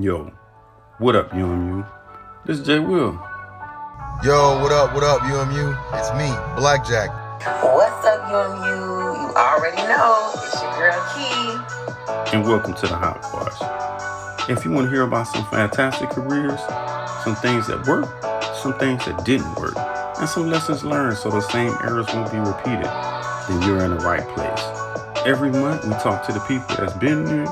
Yo, what up, UMU? This is Jay Will. Yo, what up, what up, UMU? It's me, Blackjack. What's up, UMU? You already know it's your girl Key. And welcome to the Hot Wash. If you want to hear about some fantastic careers, some things that work, some things that didn't work, and some lessons learned so the same errors won't be repeated, then you're in the right place. Every month, we talk to the people that's been there,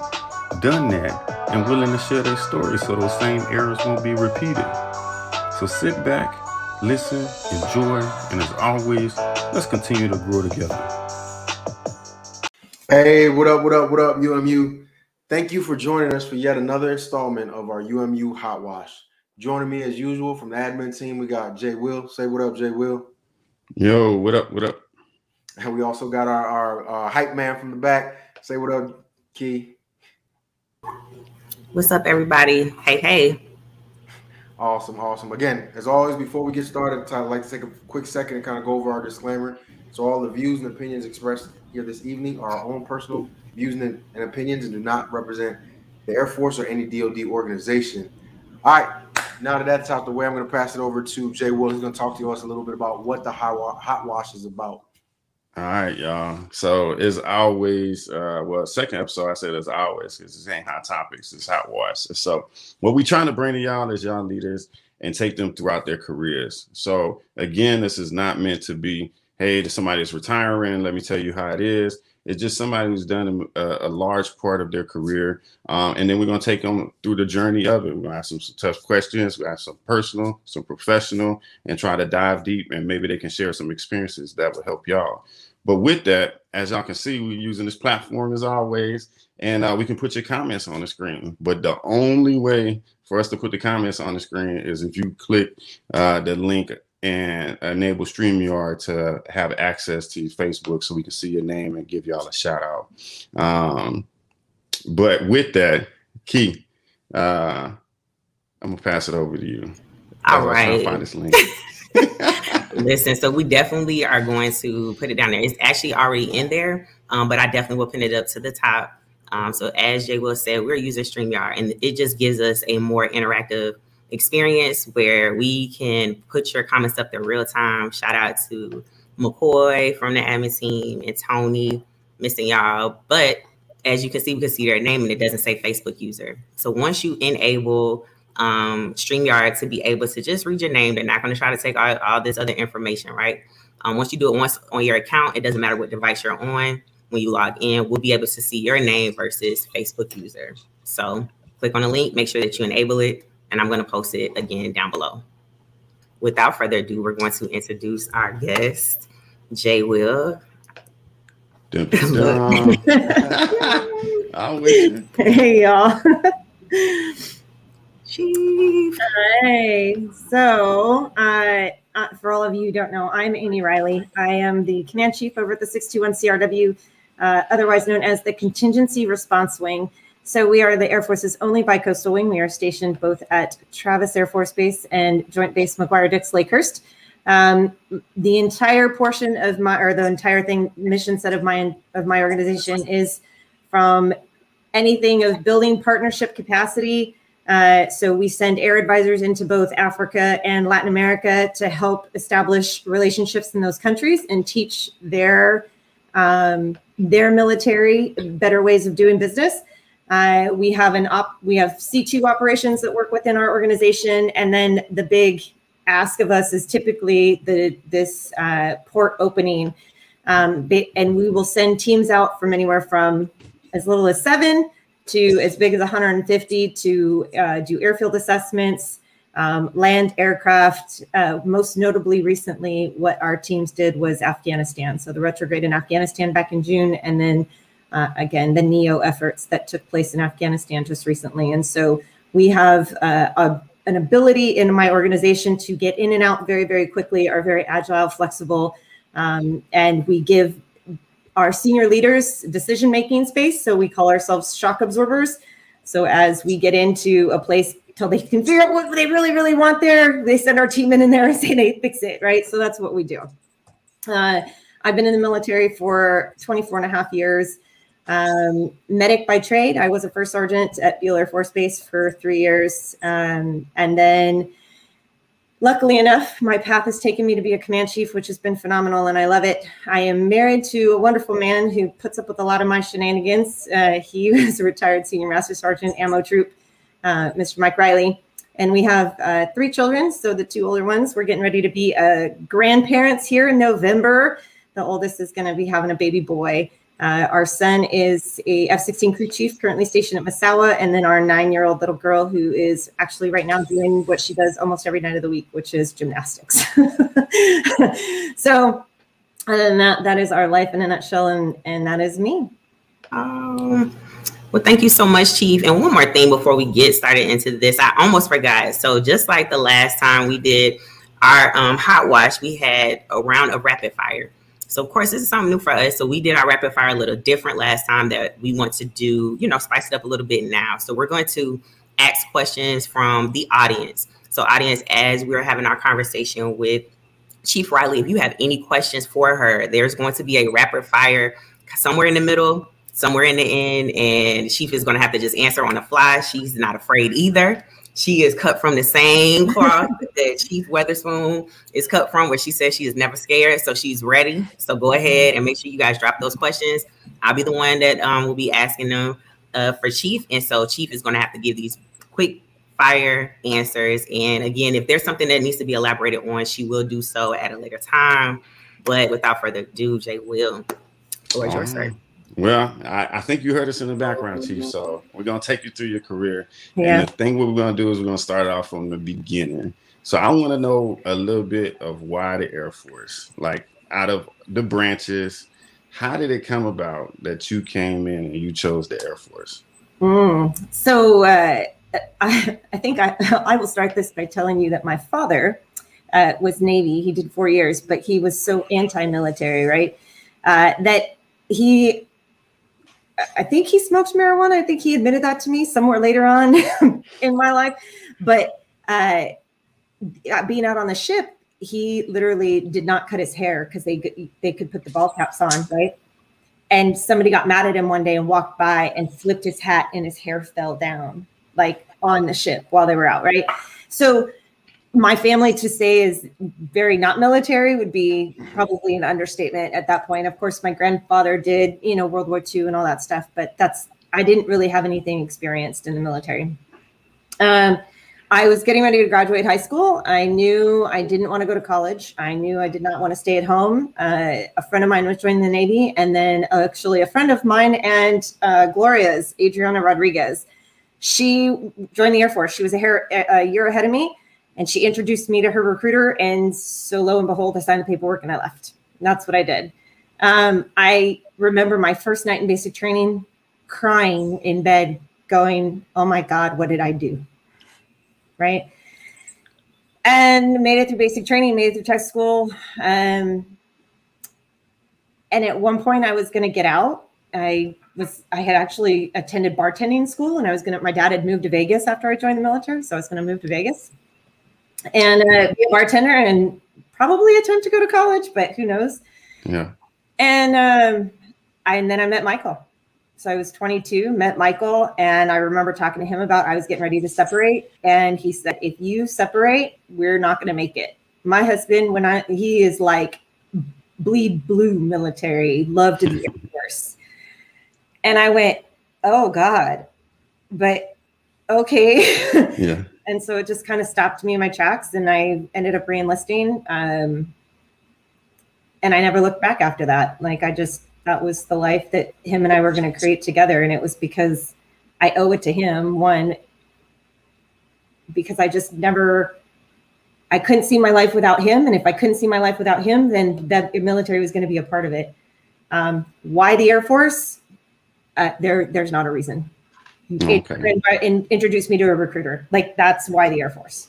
done that, and willing to share their stories so those same errors won't be repeated. So sit back, listen, enjoy, and as always, let's continue to grow together. Hey, what up, what up, what up, UMU? Thank you for joining us for yet another installment of our UMU Hot Wash. Joining me as usual from the admin team, we got Jay Will. Say what up, Jay Will. Yo, what up, what up? And we also got our, our uh, hype man from the back. Say what up, Key. What's up, everybody? Hey, hey. Awesome, awesome. Again, as always, before we get started, I'd like to take a quick second and kind of go over our disclaimer. So, all the views and opinions expressed here this evening are our own personal views and, opinions and do not represent the Air Force or any DoD organization. All right, now that that's out the way, I'm going to pass it over to Jay Will. He's going to talk to us a little bit about what the hot wash is about. All right, y'all. So as always, uh, well, second episode I said as always because this ain't hot topics, it's hot wash. So what we trying to bring to y'all is y'all leaders and take them throughout their careers. So again, this is not meant to be, hey, to somebody that's retiring, let me tell you how it is. It's just somebody who's done a, a large part of their career, um, and then we're gonna take them through the journey of it. We're gonna ask some, tough questions, we have some personal, some professional, and try to dive deep, and maybe they can share some experiences that will help y'all. But with that, as y'all can see, we're using this platform as always, and uh, we can put your comments on the screen. But the only way for us to put the comments on the screen is if you click uh, the link and enable StreamYard to have access to Facebook so we can see your name and give y'all a shout out. Um, but with that, Key, uh, I'm gonna pass it over to you. All right. Find this link. Listen, so we definitely are going to put it down there. It's actually already in there, um, but I definitely will pin it up to the top. Um, so as Jay Will said, we're using StreamYard, and it just gives us a more interactive experience where we can put your comments up there real time. Shout out to McCoy from the admin team and Tony, missing y'all. But as you can see, we can see their name and it doesn't say Facebook user. So once you enable um, StreamYard to be able to just read your name. They're not going to try to take all, all this other information, right? Um, once you do it once on your account, it doesn't matter what device you're on. When you log in, we'll be able to see your name versus Facebook user. So click on the link, make sure that you enable it, and I'm going to post it again down below. Without further ado, we're going to introduce our guest, Jay Will. Dun, dun, dun. hey, y'all. Chief. Hey, so uh, uh, for all of you who don't know, I'm Amy Riley. I am the command chief over at the 621 CRW, uh, otherwise known as the Contingency Response Wing. So we are the Air Force's only bi-coastal wing. We are stationed both at Travis Air Force Base and Joint Base McGuire-Dix Lakehurst. Um, the entire portion of my, or the entire thing, mission set of my of my organization is from anything of building partnership capacity uh, so we send air advisors into both Africa and Latin America to help establish relationships in those countries and teach their um, their military better ways of doing business. Uh, we have an op we have C2 operations that work within our organization, and then the big ask of us is typically the this uh, port opening, um, and we will send teams out from anywhere from as little as seven to as big as 150 to uh, do airfield assessments, um, land aircraft. Uh, most notably, recently, what our teams did was Afghanistan. So the retrograde in Afghanistan back in June, and then uh, again the NEO efforts that took place in Afghanistan just recently. And so we have uh, a, an ability in my organization to get in and out very, very quickly, are very agile, flexible, um, and we give our senior leaders decision making space. So we call ourselves shock absorbers. So as we get into a place till they can figure out what they really, really want there, they send our team in, in there and say they fix it, right? So that's what we do. Uh, I've been in the military for 24 and a half years. Um, medic by trade. I was a first sergeant at Beale Air Force Base for three years. Um, and then, luckily enough, my path has taken me to be a command chief, which has been phenomenal and I love it. I am married to a wonderful man who puts up with a lot of my shenanigans. Uh, he is a retired senior master sergeant, ammo troop, uh, Mr. Mike Riley. And we have uh, three children. So the two older ones, we're getting ready to be uh, grandparents here in November. The oldest is going to be having a baby boy. Uh, our son is a F-16 crew chief, currently stationed at Misawa, and then our nine-year-old little girl, who is actually right now doing what she does almost every night of the week, which is gymnastics. so, than that, that is our life in a nutshell, and and that is me. Um, well, thank you so much, Chief. And one more thing before we get started into this, I almost forgot. So, just like the last time we did our um, hot wash, we had a round of rapid fire. So, of course, this is something new for us. So, we did our rapid fire a little different last time that we want to do, you know, spice it up a little bit now. So, we're going to ask questions from the audience. So, audience, as we're having our conversation with Chief Riley, if you have any questions for her, there's going to be a rapid fire somewhere in the middle somewhere in the end, and Chief is going to have to just answer on the fly. She's not afraid either. She is cut from the same cloth that Chief Weatherspoon is cut from, where she says she is never scared, so she's ready. So go ahead and make sure you guys drop those questions. I'll be the one that um, will be asking them uh, for Chief, and so Chief is going to have to give these quick fire answers. And again, if there's something that needs to be elaborated on, she will do so at a later time. But without further ado, Jay Will. Is yours, sir. Well, I, I, think you heard us in the background, Chief. So we're gonna take you through your career. Yeah. And the thing we're gonna do is we're gonna start off from the beginning. So I want to know a little bit of why the Air Force, like out of the branches, how did it come about that you came in and you chose the Air Force? Mm. So uh, I, I think I, I will start this by telling you that my father uh, was Navy. He did four years, but he was so anti-military, right? Uh, that he I think he smoked marijuana. I think he admitted that to me somewhere later on in my life. But uh, being out on the ship, he literally did not cut his hair because they they could put the ball caps on, right? And somebody got mad at him one day and walked by and flipped his hat, and his hair fell down like on the ship while they were out, right? So my family to say is very not military would be probably an understatement at that point. Of course, my grandfather did, you know, World War II and all that stuff, but that's I didn't really have anything experienced in the military. Um, I was getting ready to graduate high school. I knew I didn't want to go to college. I knew I did not want to stay at home. Uh, a friend of mine was joining the Navy, and then actually a friend of mine and uh, Gloria's, Adriana Rodriguez, she joined the Air Force. She was a, hair, a year ahead of me and she introduced me to her recruiter. And so lo and behold, I signed the paperwork and I left. And that's what I did. Um, I remember my first night in basic training crying in bed, going, Oh my God, what did I do? Right. And made it through basic training, made it through tech school. Um, and at one point, I was going to get out. I was I had actually attended bartending school, and I was gonna. My dad had moved to Vegas after I joined the military, so I was going to move to Vegas and uh, be a bartender and probably attempt to go to college, but who knows? Yeah. And um, I, and then I met Michael. So I was 22, met Michael, and I remember talking to him about I was getting ready to separate, and he said, "If you separate, we're not going to make it." My husband, when I he is like bleed blue military, loved the Air Force, and I went, "Oh God," but okay. Yeah and so it just kind of stopped me in my tracks and i ended up reenlisting um, and i never looked back after that. Like i just that was the life that him and i were going to create together and it was because i owe it to him one because i just never i couldn't see my life without him and if i couldn't see my life without him then that the military was going to be a part of it. Um, why the air force? Uh, there there's not a reason okay. and introduced me to a recruiter. Like that's why the Air Force.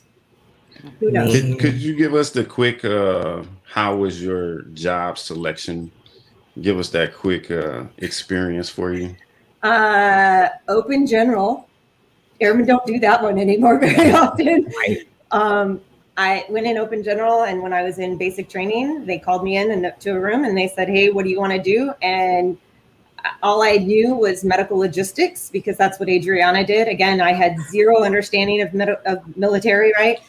Who knows? Could, could you give us the quick? Uh, how was your job selection? Give us that quick uh, experience for you. Uh, open general. Airmen don't do that one anymore very often. Right. Um, I went in open general, and when I was in basic training, they called me in and up to a room, and they said, "Hey, what do you want to do?" And all I knew was medical logistics because that's what Adriana did. Again, I had zero understanding of, med- of military, right?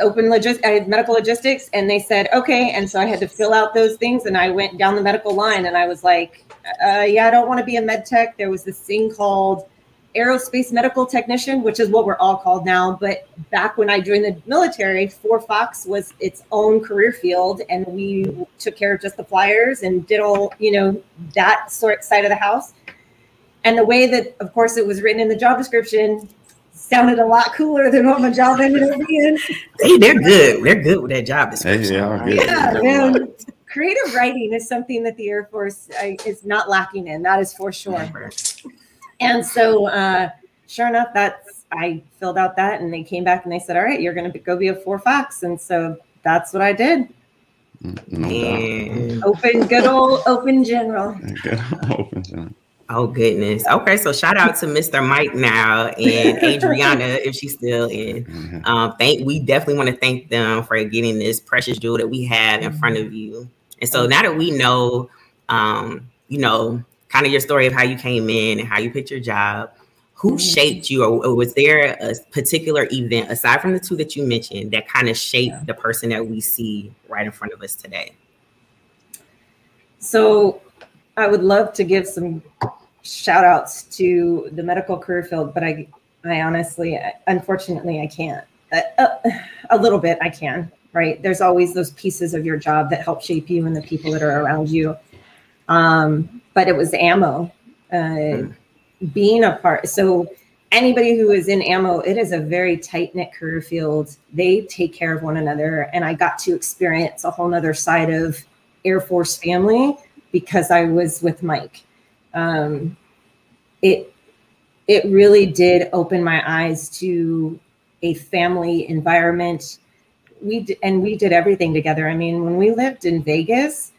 Open logis- I had medical logistics, and they said okay, and so I had to fill out those things, and I went down the medical line, and I was like, uh, yeah, I don't want to be a med tech. There was this thing called aerospace medical technician, which is what we're all called now. But back when I joined the military, Four Fox was its own career field, and we took care of just the flyers and did all you know that sort side of the house. And the way that, of course, it was written in the job description sounded a lot cooler than what my job ended up being. Hey, they're good. They're good with that job description. yeah, Yeah, man. Creative writing is something that the Air Force uh, is not lacking in. That is for sure. And so, uh, sure enough, that's I filled out that, and they came back and they said, "All right, you're going to go be a four fox," and so that's what I did. No Yeah. Open, good old open general. doubt. Open, John. Oh goodness. Okay, so shout out to Mr. Mike now and Adriana if she's still in. Mhm. Um, thank we definitely want to thank them for getting this precious jewel that we have in front of you. And so now that we know, um, you know, kind of your story of how you came in and how you picked your job, who shaped you, or, or was there a particular event aside from the two that you mentioned that kind of shaped the person that we see right in front of us today? So I would love to give some shout outs to the medical career field, but I, I honestly, unfortunately, I can't. Uh, uh, a little bit, I can. Right? There's always those pieces of your job that help shape you and the people that are around you. Um, but it was ammo, uh, being a part. So anybody who is in ammo, it is a very tight knit career field. They take care of one another, and I got to experience a whole nother side of Air Force family because I was with Mike. Um, it it really did open my eyes to a family environment. We d- and we did everything together. I mean, when we lived in Vegas,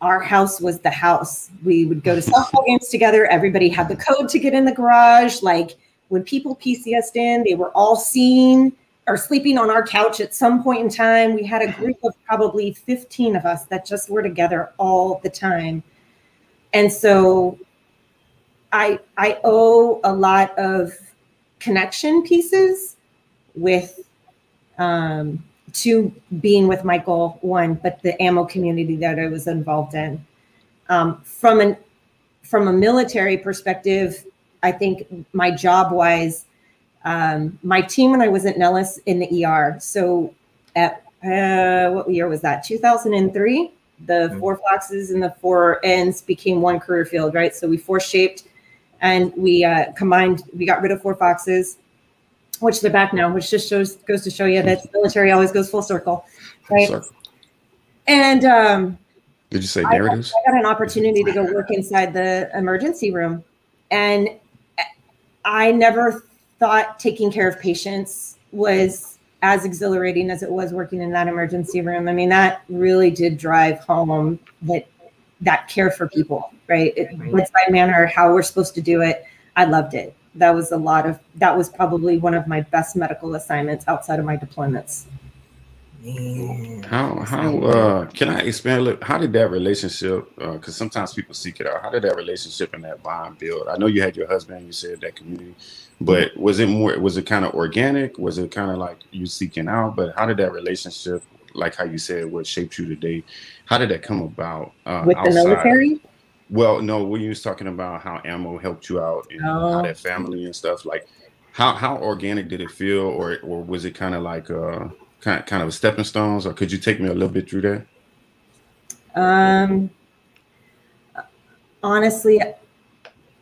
our house was the house. We would go to softball games together. Everybody had the code to get in the garage. Like when people PCSed in, they were all seen or sleeping on our couch at some point in time. We had a group of probably 15 of us that just were together all the time. And so I I owe a lot of connection pieces with um to being with Michael one, but the ammo community that I was involved in. Um, from an from a military perspective, I think my job wise, um, my team when I was at Nellis in the ER. So at uh, what year was that? 2003. The four foxes and the four ends became one career field, right? So we four shaped and we uh, combined. We got rid of four foxes, which they're back now, which just shows goes to show you that the military always goes full circle, right? Circle. And um, Did you say I, narratives? I got an opportunity to go work inside the emergency room, and I never thought taking care of patients was as exhilarating as it was working in that emergency room. I mean, that really did drive home that that care for people, right? It, Right. bedside manner, how we're supposed to do it. I loved it. That was a lot of. That was probably one of my best medical assignments outside of my deployments. Man. How how uh can I expand a little? How did that relationship? Because sometimes people seek it out. How did that relationship and that bond build? I know you had your husband. You said that community, but was it more? Was it kind of organic? Was it kind of like you seeking out? But how did that relationship, like how you said, what shaped you today? How did that come about? Uh, With the outside? military, Well, no, when you was talking about how ammo helped you out and Oh. how that family and stuff, like how how organic did it feel, or or was it kind of like uh kind kind of a stepping stones, or could you take me a little bit through that? Um, honestly,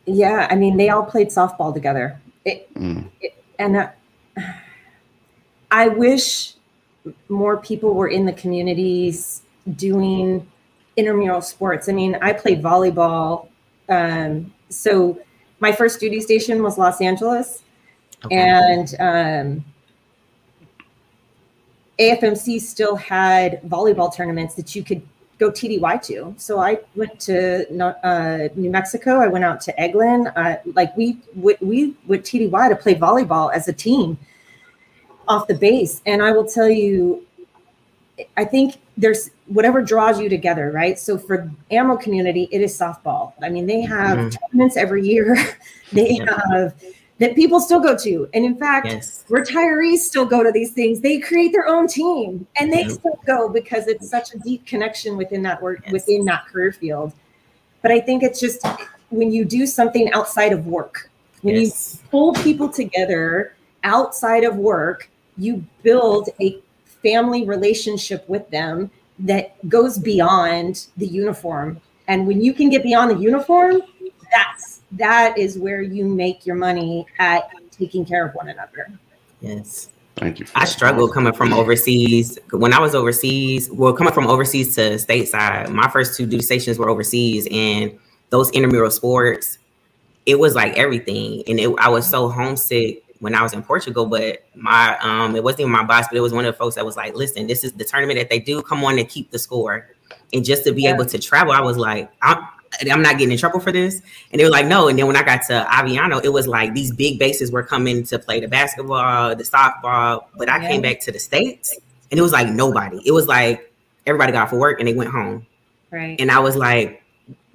yeah. I mean, they all played softball together. It, Mm. it, and uh, I wish more people were in the communities doing intramural sports. I mean, I played volleyball. Um, so my first duty station was Los Angeles, Okay. and um, AFMC still had volleyball tournaments that you could go TDY to. So I went to uh, New Mexico. I went out to Eglin. Uh, like we would we would TDY to play volleyball as a team off the base. And I will tell you, I think there's whatever draws you together, right? So for ammo community, it is softball. I mean, they have mm-hmm. tournaments every year. they have that people still go to. And in fact, yes. retirees still go to these things. They create their own team and they still go because it's such a deep connection within that work yes. within that career field. But I think it's just when you do something outside of work, when yes. you pull people together outside of work, you build a family relationship with them that goes beyond the uniform. And when you can get beyond the uniform, that's that is where you make your money at taking care of one another. Yes. Thank you. I struggled coming from overseas. When I was overseas, well, coming from overseas to stateside, my first two duty stations were overseas, and those intramural sports, it was like everything. And it, I was so homesick when I was in Portugal, but my um it wasn't even my boss, but it was one of the folks that was like, listen, this is the tournament that they do. Come on and keep the score. And just to be yeah. able to travel, I was like, I'm I'm not getting in trouble for this. And they were like, no. And then when I got to Aviano, it was like these big bases were coming to play the basketball, the softball. But I yeah. came back to the States and it was like nobody. It was like everybody got off for work and they went home. Right. And I was like,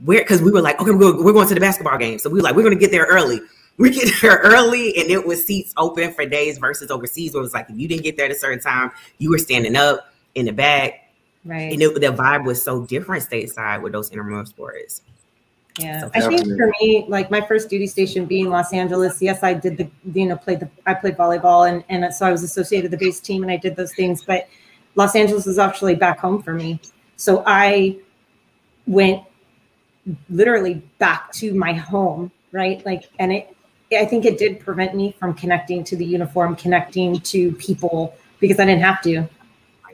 where? Because we were like, okay, we're we're going to the basketball game. So we were like, we're going to get there early we get there early and it was seats open for days versus overseas where it was like if you didn't get there at a certain time, you were standing up in the back. Right. And it, the vibe was so different stateside with those intramural sports. Yeah, so I think for me, like my first duty station being Los Angeles, yes, I did the, you know, played the, I played volleyball and, and so I was associated with the base team and I did those things, but Los Angeles was actually back home for me. So I went literally back to my home, right? Like, and it, I think it did prevent me from connecting to the uniform, connecting to people because I didn't have to.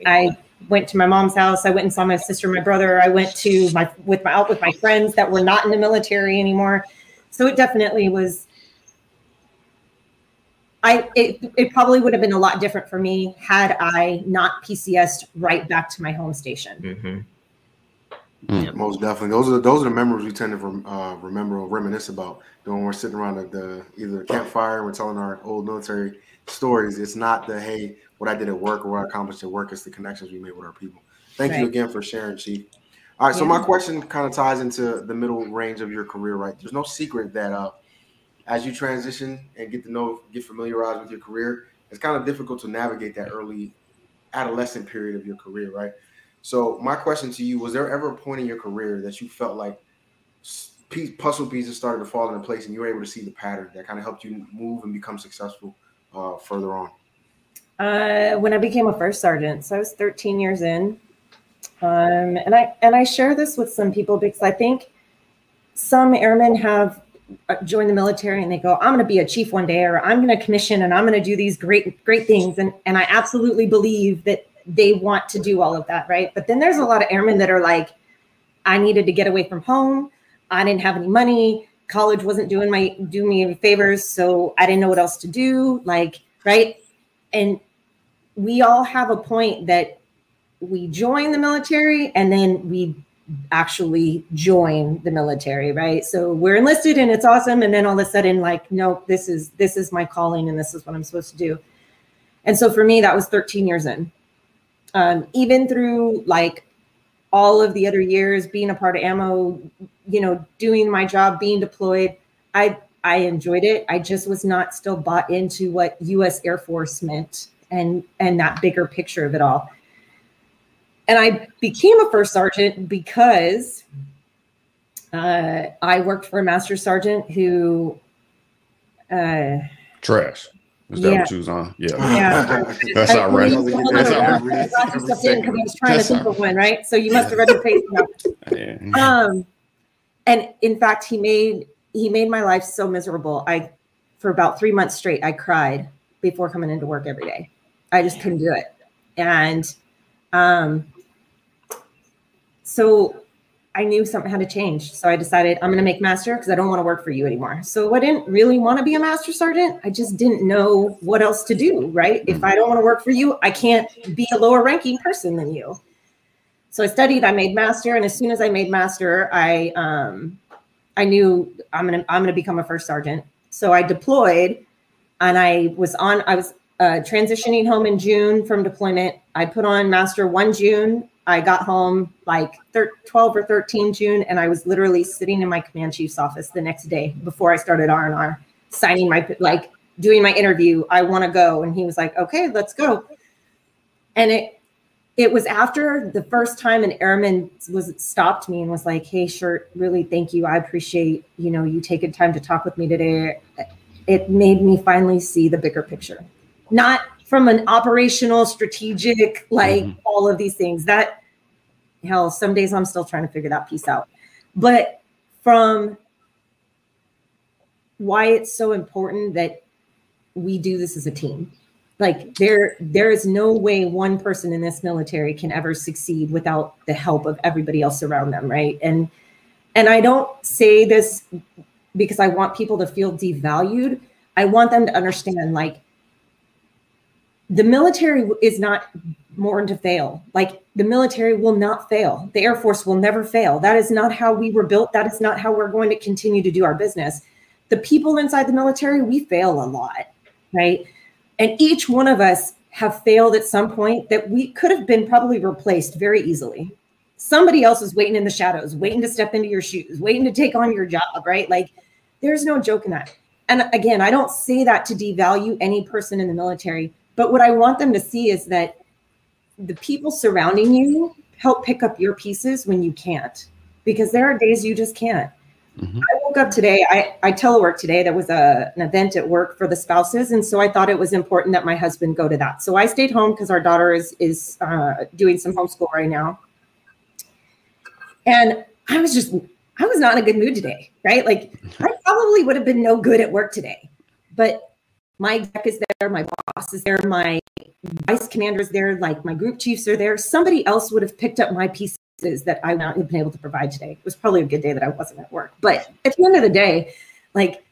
I went to my mom's house. I went and saw my sister, my brother. I went to my with my out with my friends that were not in the military anymore. So it definitely was. I it, it probably would have been a lot different for me had I not PCSed right back to my home station. Mm-hmm. Mm. Most definitely, those are the, those are the memories we tend to uh, remember or reminisce about when we're sitting around the, the either the campfire and we're telling our old military stories. It's not the hey, what I did at work or what I accomplished at work. It's the connections we made with our people. Thank right. you again for sharing, Chief. All right, so my question kind of ties into the middle range of your career, right? There's no secret that uh, as you transition and get to know, get familiarized with your career, it's kind of difficult to navigate that early adolescent period of your career, right? So my question to you: Was there ever a point in your career that you felt like piece, puzzle pieces started to fall into place, and you were able to see the pattern that kind of helped you move and become successful uh, further on? Uh, when I became a first sergeant, so I was 13 years in, um, and I and I share this with some people because I think some airmen have uh, joined the military and they go, "I'm going to be a chief one day," or "I'm going to commission and I'm going to do these great great things," and and I absolutely believe that they want to do all of that, right? But then there's a lot of airmen that are like, I needed to get away from home. I didn't have any money. College wasn't doing my doing me any favors, so I didn't know what else to do. Like, right? And we all have a point that we join the military and then we actually join the military, right? So we're enlisted and it's awesome, and then all of a sudden, like, no, this is this is my calling and this is what I'm supposed to do. And so for me, that was 13 years in um, even through like all of the other years being a part of ammo you know doing my job being deployed i i enjoyed it. I just was not still bought into what us air force meant and and that bigger picture of it all. And i became a first sergeant because uh, i worked for a master sergeant who uh, trash is that yeah. what you was on? Yeah. yeah. That's all right. That's all right. I was trying to think of one, right? So you must have read the page. Yeah. Um, and in fact, he made he made my life so miserable. I for about three months straight, I cried before coming into work every day. I just couldn't do it. And um, so I knew something had to change. So I decided I'm going to make master because I don't want to work for you anymore. So I didn't really want to be a master sergeant. I just didn't know what else to do, right? If I don't want to work for you, I can't be a lower ranking person than you. So I studied, I made master, and as soon as I made master, I um I knew I'm going to I'm going to become a first sergeant. So I deployed and I was on I was uh, transitioning home in June from deployment. I put on master one June. I got home like thir- 12 or 13 June, and I was literally sitting in my command chief's office the next day before I started R and R, signing my like doing my interview. I want to go, and he was like, "Okay, let's go." And it it was after the first time an airman was stopped me and was like, "Hey, shirt, really, thank you. I appreciate you know you taking time to talk with me today." It made me finally see the bigger picture not from an operational, strategic, like mm-hmm. all of these things. That hell, some days I'm still trying to figure that piece out. But from why it's so important that we do this as a team. Like there, there is no way one person in this military can ever succeed without the help of everybody else around them, right? And and I don't say this because I want people to feel devalued. I want them to understand like the military is not born to fail. Like the military will not fail. The Air Force will never fail. That is not how we were built. That is not how we're going to continue to do our business. The people inside the military, we fail a lot, right? And each one of us have failed at some point that we could have been probably replaced very easily. Somebody else is waiting in the shadows, waiting to step into your shoes, waiting to take on your job, right? Like there's no joke in that. And again, I don't say that to devalue any person in the military but what I want them to see is that the people surrounding you help pick up your pieces when you can't, because there are days you just can't. Mm-hmm. I woke up today. I, I telework today. There was a, an event at work for the spouses, and so I thought it was important that my husband go to that. So I stayed home because our daughter is is uh, doing some homeschool right now, and I was just I was not in a good mood today. Right, like I probably would have been no good at work today, but my exec is there, my boss is there, my vice commander is there, like my group chiefs are there. Somebody else would have picked up my pieces that I would not have been able to provide today. It was probably a good day that I wasn't at work. But at the end of the day, like,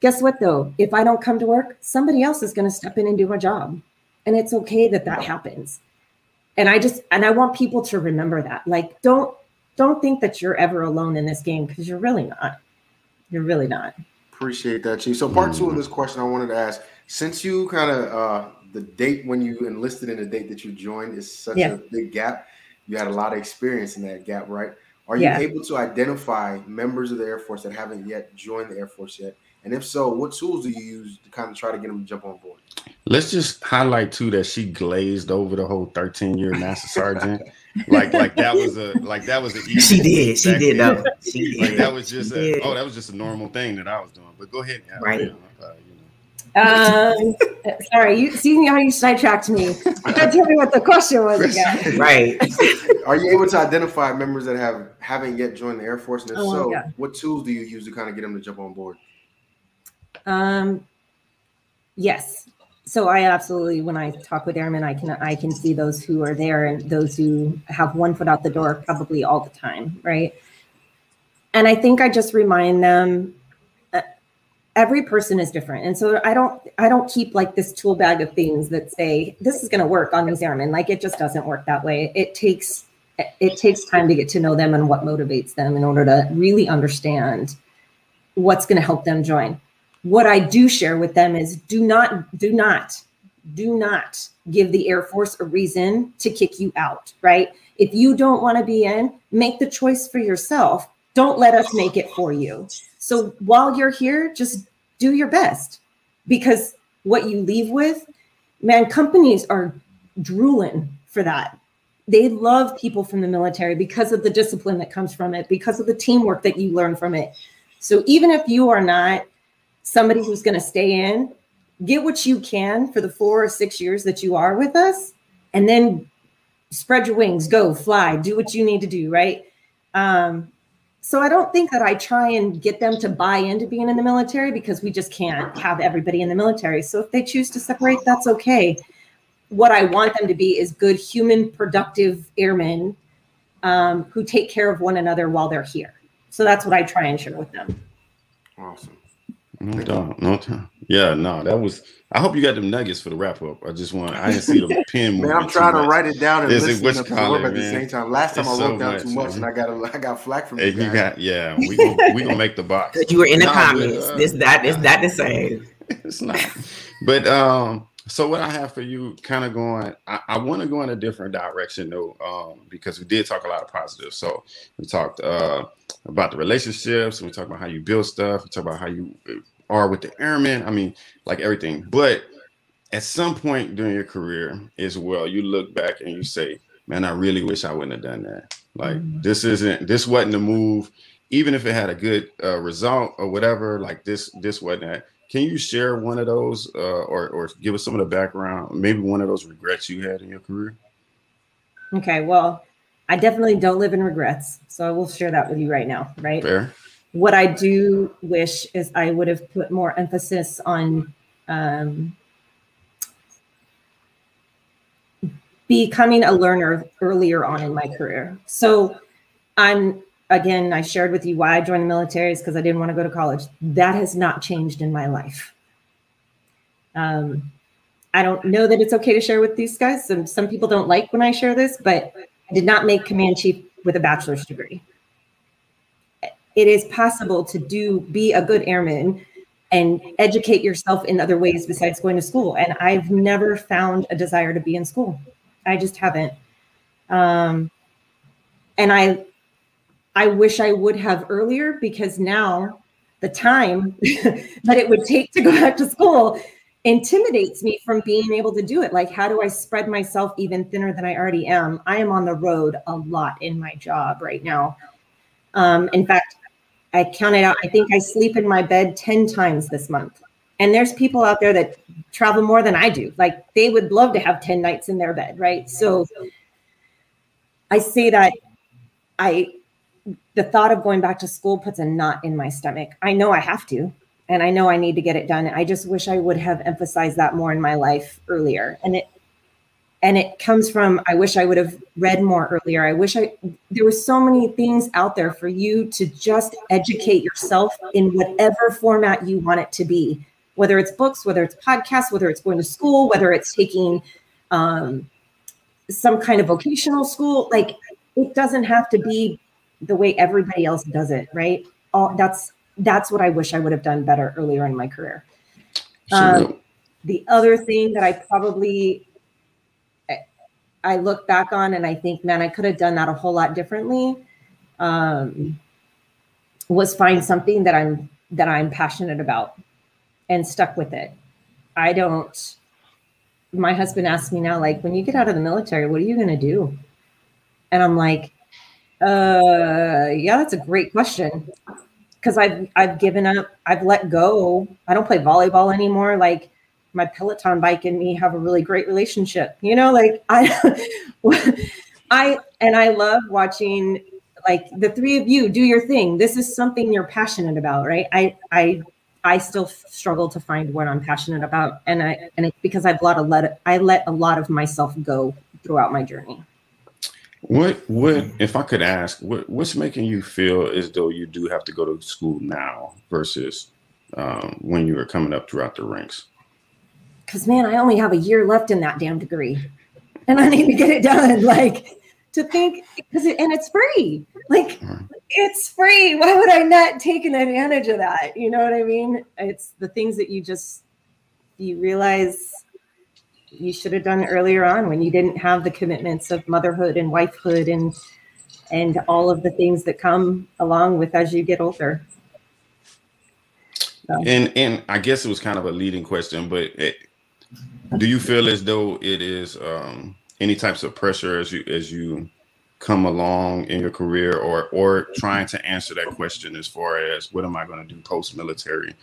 guess what though? If I don't come to work, somebody else is going to step in and do my job. And it's okay that that happens. And I just, and I want people to remember that. Like, don't, don't think that you're ever alone in this game because you're really not. You're really not. Appreciate that, Chief. So part two of mm. this question I wanted to ask, since you kind of uh the date when you enlisted and the date that you joined is such yeah. a big gap, you had a lot of experience in that gap, right? Are you yeah. able to identify members of the Air Force that haven't yet joined the Air Force yet? And if so, what tools do you use to kind of try to get them to jump on board? Let's just highlight too that she glazed over the whole 13 year master sergeant. like like that was a like that was a she did she did though she did. like that was just a, oh that was just a normal thing that I was doing. But go ahead right. Uh, um sorry you see how you sidetracked me. You gotta tell me what the question was again. Right. Are you able to identify members that have haven't yet joined the Air Force? And if oh, so yeah. what tools do you use to kind of get them to jump on board? Um yes so I absolutely, when I talk with airmen, I can I can see those who are there and those who have one foot out the door probably all the time, right? And I think I just remind them uh, every person is different, and so I don't I don't keep like this tool bag of things that say this is going to work on these airmen. Like it just doesn't work that way. It takes it takes time to get to know them and what motivates them in order to really understand what's going to help them join what I do share with them is do not, do not, do not give the Air Force a reason to kick you out, right? If you don't want to be in, make the choice for yourself. Don't let us make it for you. So while you're here, just do your best because what you leave with, man, companies are drooling for that. They love people from the military because of the discipline that comes from it, because of the teamwork that you learn from it. So even if you are not somebody who's going to stay in, get what you can for the four or six years that you are with us, and then spread your wings, go fly, do what you need to do, right? Um, so I don't think that I try and get them to buy into being in the military because we just can't have everybody in the military. So if they choose to separate, that's okay. What I want them to be is good, human, productive airmen um, who take care of one another while they're here. So that's what I try and share with them. Awesome. No doubt, no time. Yeah, no, that was. I hope you got them nuggets for the wrap up. I just want. I didn't see the pen. man, I'm trying to write it down and listen to absorb at the same time. Last time it's I wrote so down much, too much, man. and I got a, I got flack from hey, you. Got yeah. We gonna, we gonna make the box. You were in the comments. uh, this that is that the same. it's not. But um, so what I have for you, kind of going, I, I want to go in a different direction though, um, because we did talk a lot of positive. So we talked uh about the relationships, we talked about how you build stuff, we talked about how you uh, are with the airmen. I mean, like everything. But at some point during your career as well, you look back and you say, Man, I really wish I wouldn't have done that. Like mm-hmm. this isn't this wasn't the move, even if it had a good uh, result or whatever. Like this, this wasn't that. Can you share one of those, uh, or or give us some of the background? Maybe one of those regrets you had in your career. Okay, well, I definitely don't live in regrets, so I will share that with you right now. Right. Fair. What I do wish is I would have put more emphasis on um, becoming a learner earlier on in my career. So I'm again, I shared with you why I joined the military is because I didn't want to go to college. That has not changed in my life. Um, I don't know that it's okay to share with these guys. Some some people don't like when I share this, but I did not make command chief with a bachelor's degree. It is possible to do be a good airman and educate yourself in other ways besides going to school. And I've never found a desire to be in school. I just haven't. Um, and I I wish I would have earlier because now the time that it would take to go back to school intimidates me from being able to do it. Like, how do I spread myself even thinner than I already am? I am on the road a lot in my job right now. Um, in fact, I counted out, I think I sleep in my bed 10 times this month. And there's people out there that travel more than I do. Like, they would love to have 10 nights in their bed, right? So I say that I the thought of going back to school puts a knot in my stomach. I know I have to, and I know I need to get it done. I just wish I would have emphasized that more in my life earlier. And it and it comes from I wish I would have read more earlier. I wish I there were so many things out there for you to just educate yourself in whatever format you want it to be. Whether it's books, whether it's podcasts, whether it's going to school, whether it's taking um, some kind of vocational school, like it doesn't have to be the way everybody else does it, right? All that's that's what I wish I would have done better earlier in my career. Um, the other thing that I probably I look back on and I think, man, I could have done that a whole lot differently. Um, was find something that I'm that I'm passionate about and stuck with it. I don't. My husband asked me now, like, when you get out of the military, what are you going to do? And I'm like, uh, yeah, that's a great question. Because I've I've given up. I've let go. I don't play volleyball anymore. Like my Peloton bike and me have a really great relationship. You know, like I, I and I love watching like the three of you do your thing. This is something you're passionate about, right? I I I still struggle to find what I'm passionate about, and I and it's because I've let a let I let a lot of myself go throughout my journey. What what if I could ask what what's making you feel as though you do have to go to school now versus um, when you were coming up throughout the ranks? Because man, I only have a year left in that damn degree, and I need to get it done. Like to think because it, and it's free. Like right. it's free. Why would I not take an advantage of that? You know what I mean? It's the things that you just you realize you should have done earlier on when you didn't have the commitments of motherhood and wifehood and and all of the things that come along with as you get older. So. And and I guess it was kind of a leading question, but it, do you feel as though it is um, any types of pressure as you as you come along in your career, or or trying to answer that question as far as what am I going to do post military?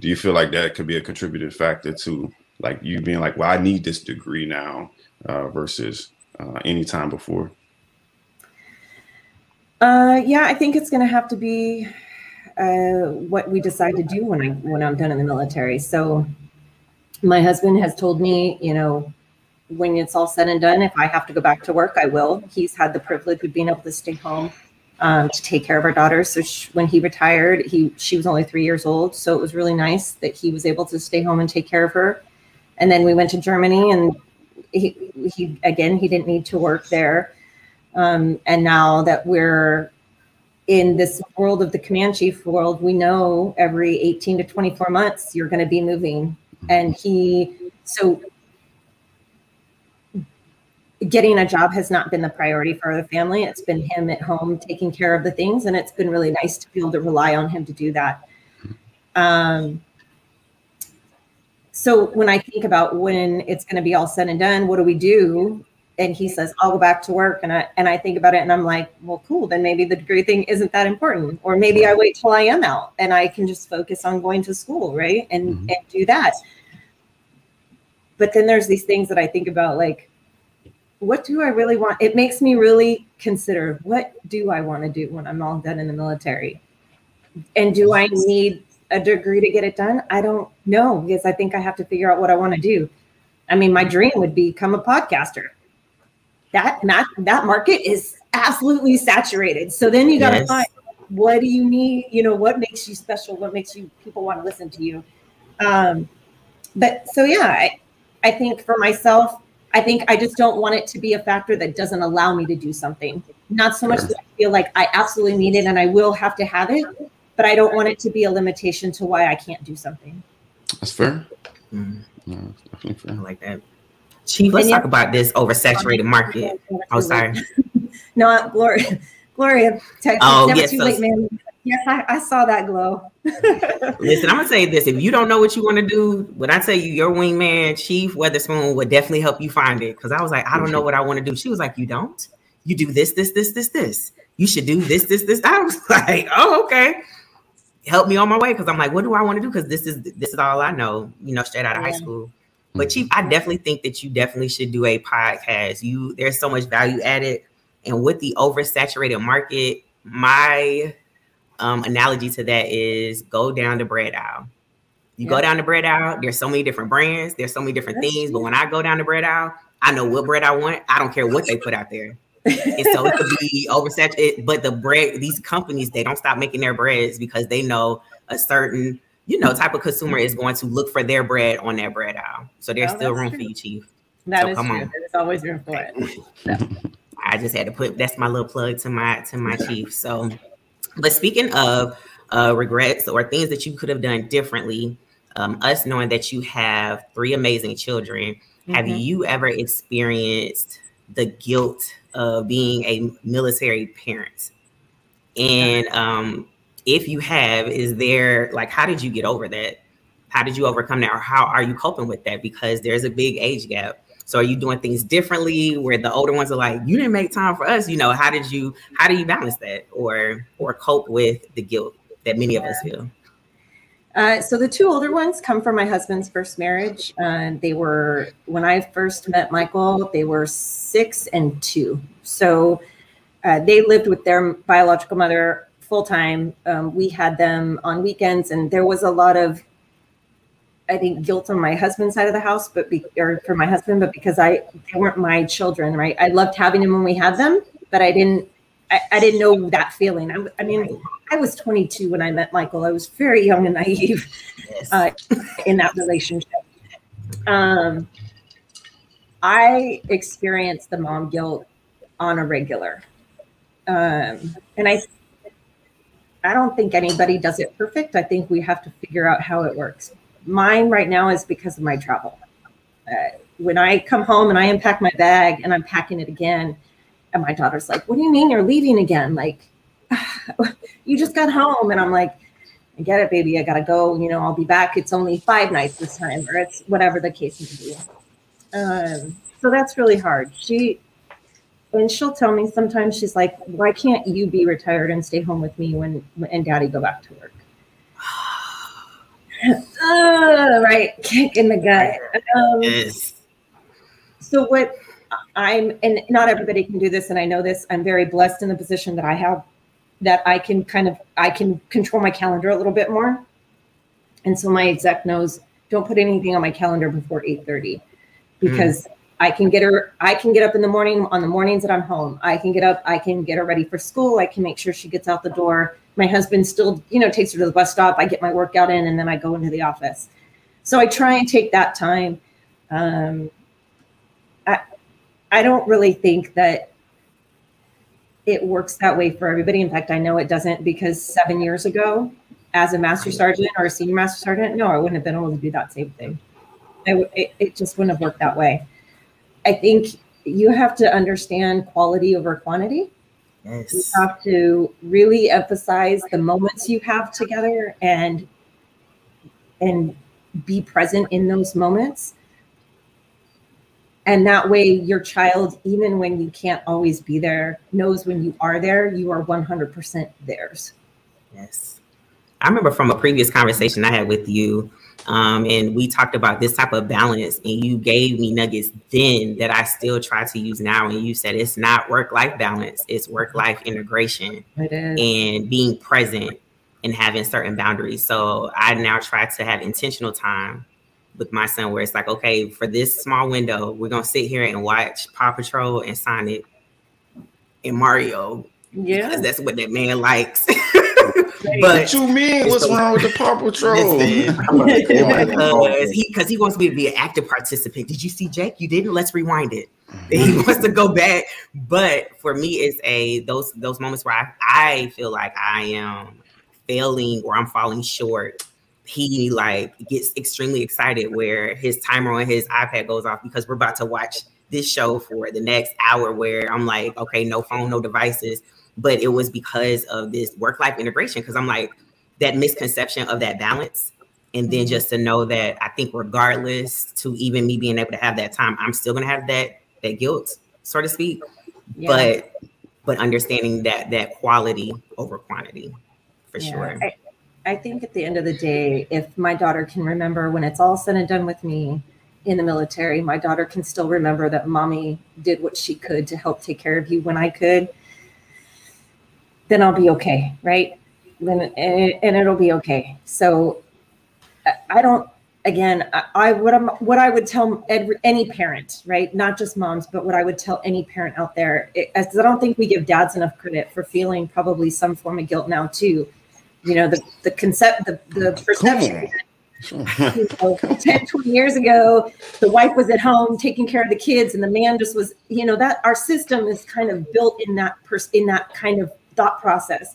Do you feel like that could be a contributing factor to like you being like, well, I need this degree now uh, versus uh, any time before? Uh, yeah, I think it's going to have to be uh, what we decide to do when I when I'm done in the military. So, my husband has told me, you know, when it's all said and done, if I have to go back to work, I will. He's had the privilege of being able to stay home um, to take care of our daughter. So she, when he retired, he she was only three years old, so it was really nice that he was able to stay home and take care of her and then we went to Germany, and he, he again he didn't need to work there. Um, and now that we're in this world of the command chief world, we know every 18 to 24 months you're going to be moving. And he, so getting a job has not been the priority for the family. It's been him at home taking care of the things. And it's been really nice to be able to rely on him to do that. Um, so when I think about when it's going to be all said and done, what do we do? And he says, I'll go back to work. And I, and I think about it and I'm like, well, cool. Then maybe the degree thing isn't that important. Or maybe I wait till I am out and I can just focus on going to school. Right. And, mm-hmm. and do that. But then there's these things that I think about, like, what do I really want? It makes me really consider what do I want to do when I'm all done in the military? And do I need a degree to get it done? I don't know because I think I have to figure out what I want to do. I mean, my dream would become a podcaster. That that, that market is absolutely saturated. So then you got to yes. find what do you need? You know, what makes you special? What makes you people want to listen to you? Um, but so yeah, I, I think for myself, I think I just don't want it to be a factor that doesn't allow me to do something. Not so much that I feel like I absolutely need it and I will have to have it, but I don't want it to be a limitation to why I can't do something. That's fair. Mm. No, definitely fair. I like that. Chief, let's talk about this oversaturated market. Oh, sorry. no, Gloria, Gloria, text. Oh, never yes, too so, late, man. Yes, I, I saw that glow. Listen, I'm gonna say this: if you don't know what you want to do, when I tell you your wingman, Chief Weatherspoon, would definitely help you find it. Because I was like, I don't know what I want to do. She was like, You don't? You do this, this, this, this, this. You should do this, this, this. I was like, Oh, okay. Help me on my way because I'm like, what do I want to do? Because this is this is all I know, you know, straight out of yeah. high school. But Chief, I definitely think that you definitely should do a podcast. You there's so much value added, and with the oversaturated market, my um, analogy to that is go down the bread aisle. You yeah. go down the bread aisle, there's so many different brands, there's so many different That's things. True. But when I go down the bread aisle, I know what bread I want. I don't care what they put out there. And so it could be oversaturated. But the bread, these companies, they don't stop making their breads because they know a certain, you know, type of consumer is going to look for their bread on that bread aisle. So there's oh, still room true. for you, Chief. That so is come true. On. There's always room for it. I just had to put that's my little plug to my to my chief. So but speaking of uh, regrets or things that you could have done differently, um, us knowing that you have three amazing children, mm-hmm. have you ever experienced the guilt of being a military parent? And um, if you have, is there like, how did you get over that? How did you overcome that? Or how are you coping with that? Because there's a big age gap. So are you doing things differently where the older ones are like, you didn't make time for us? You know, how did you how do you balance that or or cope with the guilt that many yeah. of us feel? Uh, so the two older ones come from my husband's first marriage. Uh, they were when I first met Michael, they were six and two. So uh, they lived with their biological mother full time. Um, we had them on weekends, and there was a lot of I think guilt on my husband's side of the house, but be, or for my husband, but because I they weren't my children, right? I loved having them when we had them, but I didn't. I, I didn't know that feeling. I, I, mean, I was 22 when I met Michael. I was very young and naive uh, in that relationship. Um, I experienced the mom guilt on a regular, um, and I I don't think anybody does it perfect. I think we have to figure out how it works mine right now is because of my travel. Uh, when I come home and I unpack my bag and I'm packing it again, and my daughter's like, "What do you mean you're leaving again? Like, you just got home?" And I'm like, "I get it, baby. I gotta go. You know, I'll be back. It's only five nights this time, or it's whatever the case may be." Um, so that's really hard. She and she'll tell me sometimes she's like, "Why can't you be retired and stay home with me when and Daddy go back to work?" uh, right, kick in the gut. Um, yes. So what I'm, and not everybody can do this, and I know this. I'm very blessed in the position that I have, that I can kind of I can control my calendar a little bit more, and so my exec knows don't put anything on my calendar before 8:30 because. Mm. I can get her I can get up in the morning on the mornings that I'm home. I can get up, I can get her ready for school. I can make sure she gets out the door my husband still, you know, takes her to the bus stop. I get my workout in and then I go into the office. So I try and take that time. Um, I, don't really think that it works that way for everybody. In fact, I know it doesn't because seven years ago, as a master sergeant or a senior master sergeant, no, I wouldn't have been able to do that same thing. it, it just wouldn't have worked that way. I think you have to understand quality over quantity. Yes. You have to really emphasize the moments you have together and and be present in those moments. And that way your child, even when you can't always be there, knows when you are there, you are 100% theirs. Yes. I remember from a previous conversation I had with you um, and we talked about this type of balance, and you gave me nuggets then that I still try to use now. And you said it's not work life balance, it's work life integration and being present and having certain boundaries. So I now try to have intentional time with my son where it's like, okay, for this small window, we're gonna sit here and watch Paw Patrol and Sonic and Mario. Yeah, because that's what that man likes. but what you mean? What's wrong with the Paw Patrol? because he because he wants me to be an active participant. Did you see Jake? You didn't. Let's rewind it. He wants to go back. But for me, it's a those those moments where I, I feel like I am failing or I'm falling short. He like gets extremely excited where his timer on his iPad goes off because we're about to watch this show for the next hour where I'm like, okay, no phone, no devices but it was because of this work life integration. Because I'm like, that misconception of that balance. And then mm-hmm. just to know that I think, regardless to even me being able to have that time, I'm still going to have that that guilt, so to speak. Yeah. But but understanding that that quality over quantity, for yeah. sure. I, I think at the end of the day, if my daughter can remember when it's all said and done with me in the military, my daughter can still remember that mommy did what she could to help take care of you when I could then I'll be okay, right? Then and it'll be okay. So I don't. Again, I, I what I'm what I would tell any parent, right? Not just moms, but what I would tell any parent out there, is I don't think we give dads enough credit for feeling probably some form of guilt now too. You know, the the concept, the the perception. you know, 10 20 years ago the wife was at home taking care of the kids and the man just was you know that our system is kind of built in that pers- in that kind of thought process.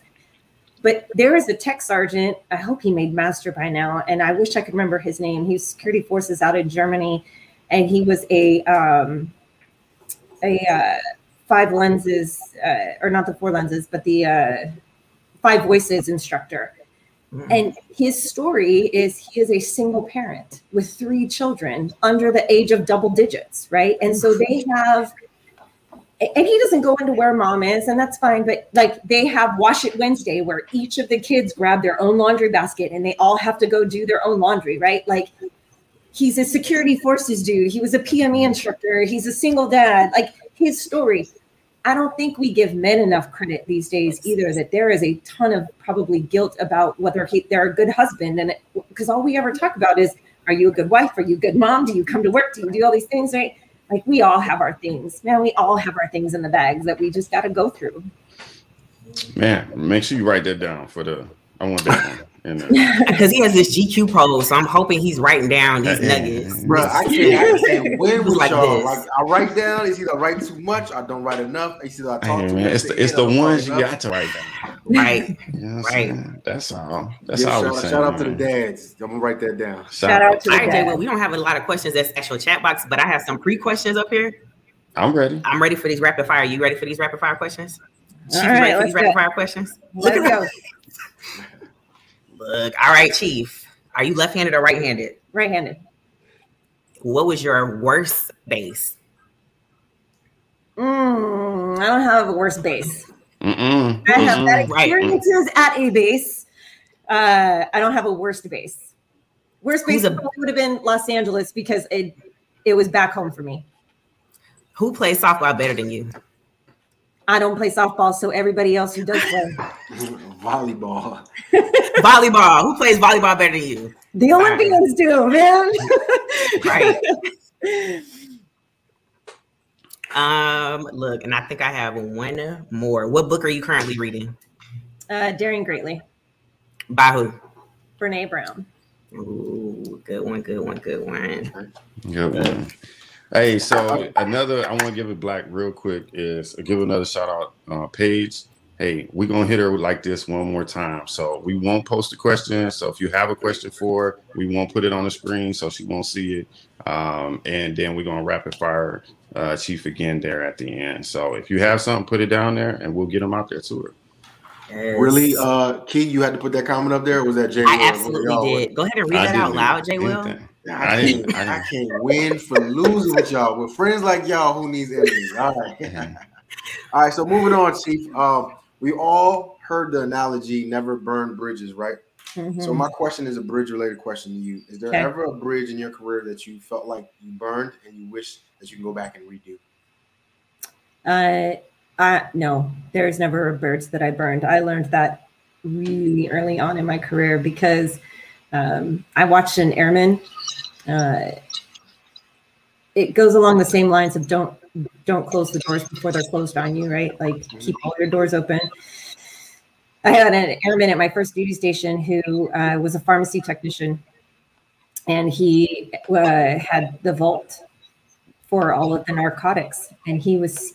But there is a tech sergeant. I hope he made master by now, and I wish I could remember his name. He was security forces out in Germany, and he was a um, a uh, five lenses, uh, or not the four lenses, but the uh, five voices instructor. Mm-hmm. And his story is he is a single parent with three children under the age of double digits, right? And so they have and he doesn't go into where mom is, and that's fine. But like they have Wash It Wednesday, where each of the kids grab their own laundry basket and they all have to go do their own laundry, right? Like he's a security forces dude. He was a PME instructor. He's a single dad. Like his story. I don't think we give men enough credit these days either. That there is a ton of probably guilt about whether he, they're a good husband, and because all we ever talk about is, are you a good wife? Are you a good mom? Do you come to work? Do you do all these things, right? Like we all have our things. Man, we all have our things in the bags that we just got to go through. Man, make sure you write that down for the. I want that one. Because uh, he has this GQ pro, so I'm hoping he's writing down these uh, nuggets. Bro, I can't understand when was like y'all. Like I write down, it's either I write too much, I don't write enough. It's either I talk too much. It's the, it's the ones you got to write down. Right. You know right. That's all. That's yeah, all. Shout, saying, shout out to the dads. I'm gonna write that down. Shout, shout out to the right, dads. Well, we don't have a lot of questions that's actual chat box, but I have some pre questions up here. I'm ready. I'm ready for these rapid fire. You ready for these rapid fire questions? She's right, ready for these go. rapid fire questions. Let's go. Look, all right, Chief. Are you left-handed or right-handed? Right-handed. What was your worst base? Mm, I don't have a worst base. Mm-mm. I have bad experiences right. at a base. Uh, I don't have a worst base. Worst base a, would have been Los Angeles because it it was back home for me. Who plays softball better than you? I don't play softball, so everybody else who does play volleyball. volleyball. Who plays volleyball better than you? The Olympians do, man. right. Um, look, and I think I have one more. What book are you currently reading? Uh, Daring Greatly. By who? Brene Brown. Ooh, good one, good one, good one. Good one. Hey, so another I want to give it black real quick is give another shout out uh, Paige. Hey, we're gonna hit her like this one more time. So we won't post a question. So if you have a question for her, we won't put it on the screen so she won't see it. Um, and then we're gonna rapid fire uh, Chief again there at the end. So if you have something, put it down there and we'll get them out there to her. Yes. Really, uh, Key, you had to put that comment up there. was that Jay? Will? I absolutely did. Go ahead and read I that out loud, Jay. Will. I, can't, I, can't win for losing with y'all. With friends like y'all, who needs enemies? All right. all right. So moving on, Chief. Um, we all heard the analogy "never burn bridges," right? Mm-hmm. So my question is a bridge-related question to you: Is there okay. ever a bridge in your career that you felt like you burned and you wish that you can go back and redo? Uh, uh, no, there's never a bridge that I burned. I learned that really early on in my career because um, I watched an airman. Uh, it goes along the same lines of don't don't close the doors before they're closed on you, right? Like keep all your doors open. I had an airman at my first duty station who uh, was a pharmacy technician, and he uh, had the vault for all of the narcotics, and he was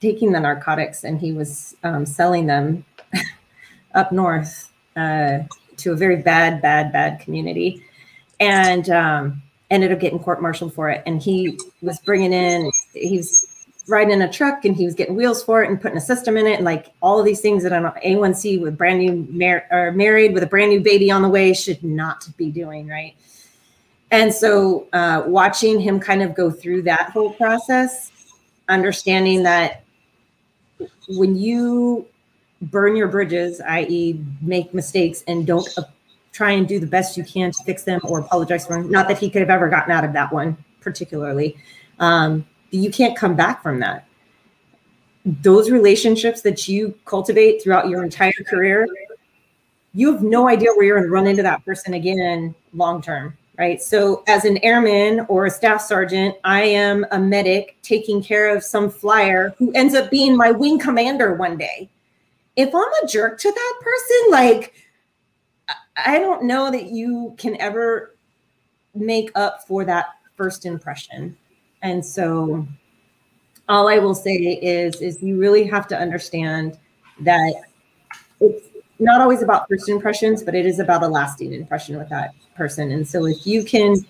taking the narcotics and he was um, selling them up north uh, to a very bad, bad, bad community, and um, ended up getting court-martialed for it. And he was bringing in, he was riding in a truck, and he was getting wheels for it and putting a system in it, and like all of these things that an A1C with brand new mar- or married with a brand new baby on the way should not be doing, right? And so, uh, watching him kind of go through that whole process, understanding that when you burn your bridges, i.e., make mistakes and don't try and do the best you can to fix them or apologize for them, not that he could have ever gotten out of that one particularly, um, you can't come back from that. Those relationships that you cultivate throughout your entire career, you have no idea where you're going to run into that person again long term right? So, as an airman or a staff sergeant, I am a medic taking care of some flyer who ends up being my wing commander one day. If I'm a jerk to that person, like, I don't know that you can ever make up for that first impression. And so, all I will say is, is you really have to understand that it's not always about first impressions, but it is about a lasting impression with that person. And so if you can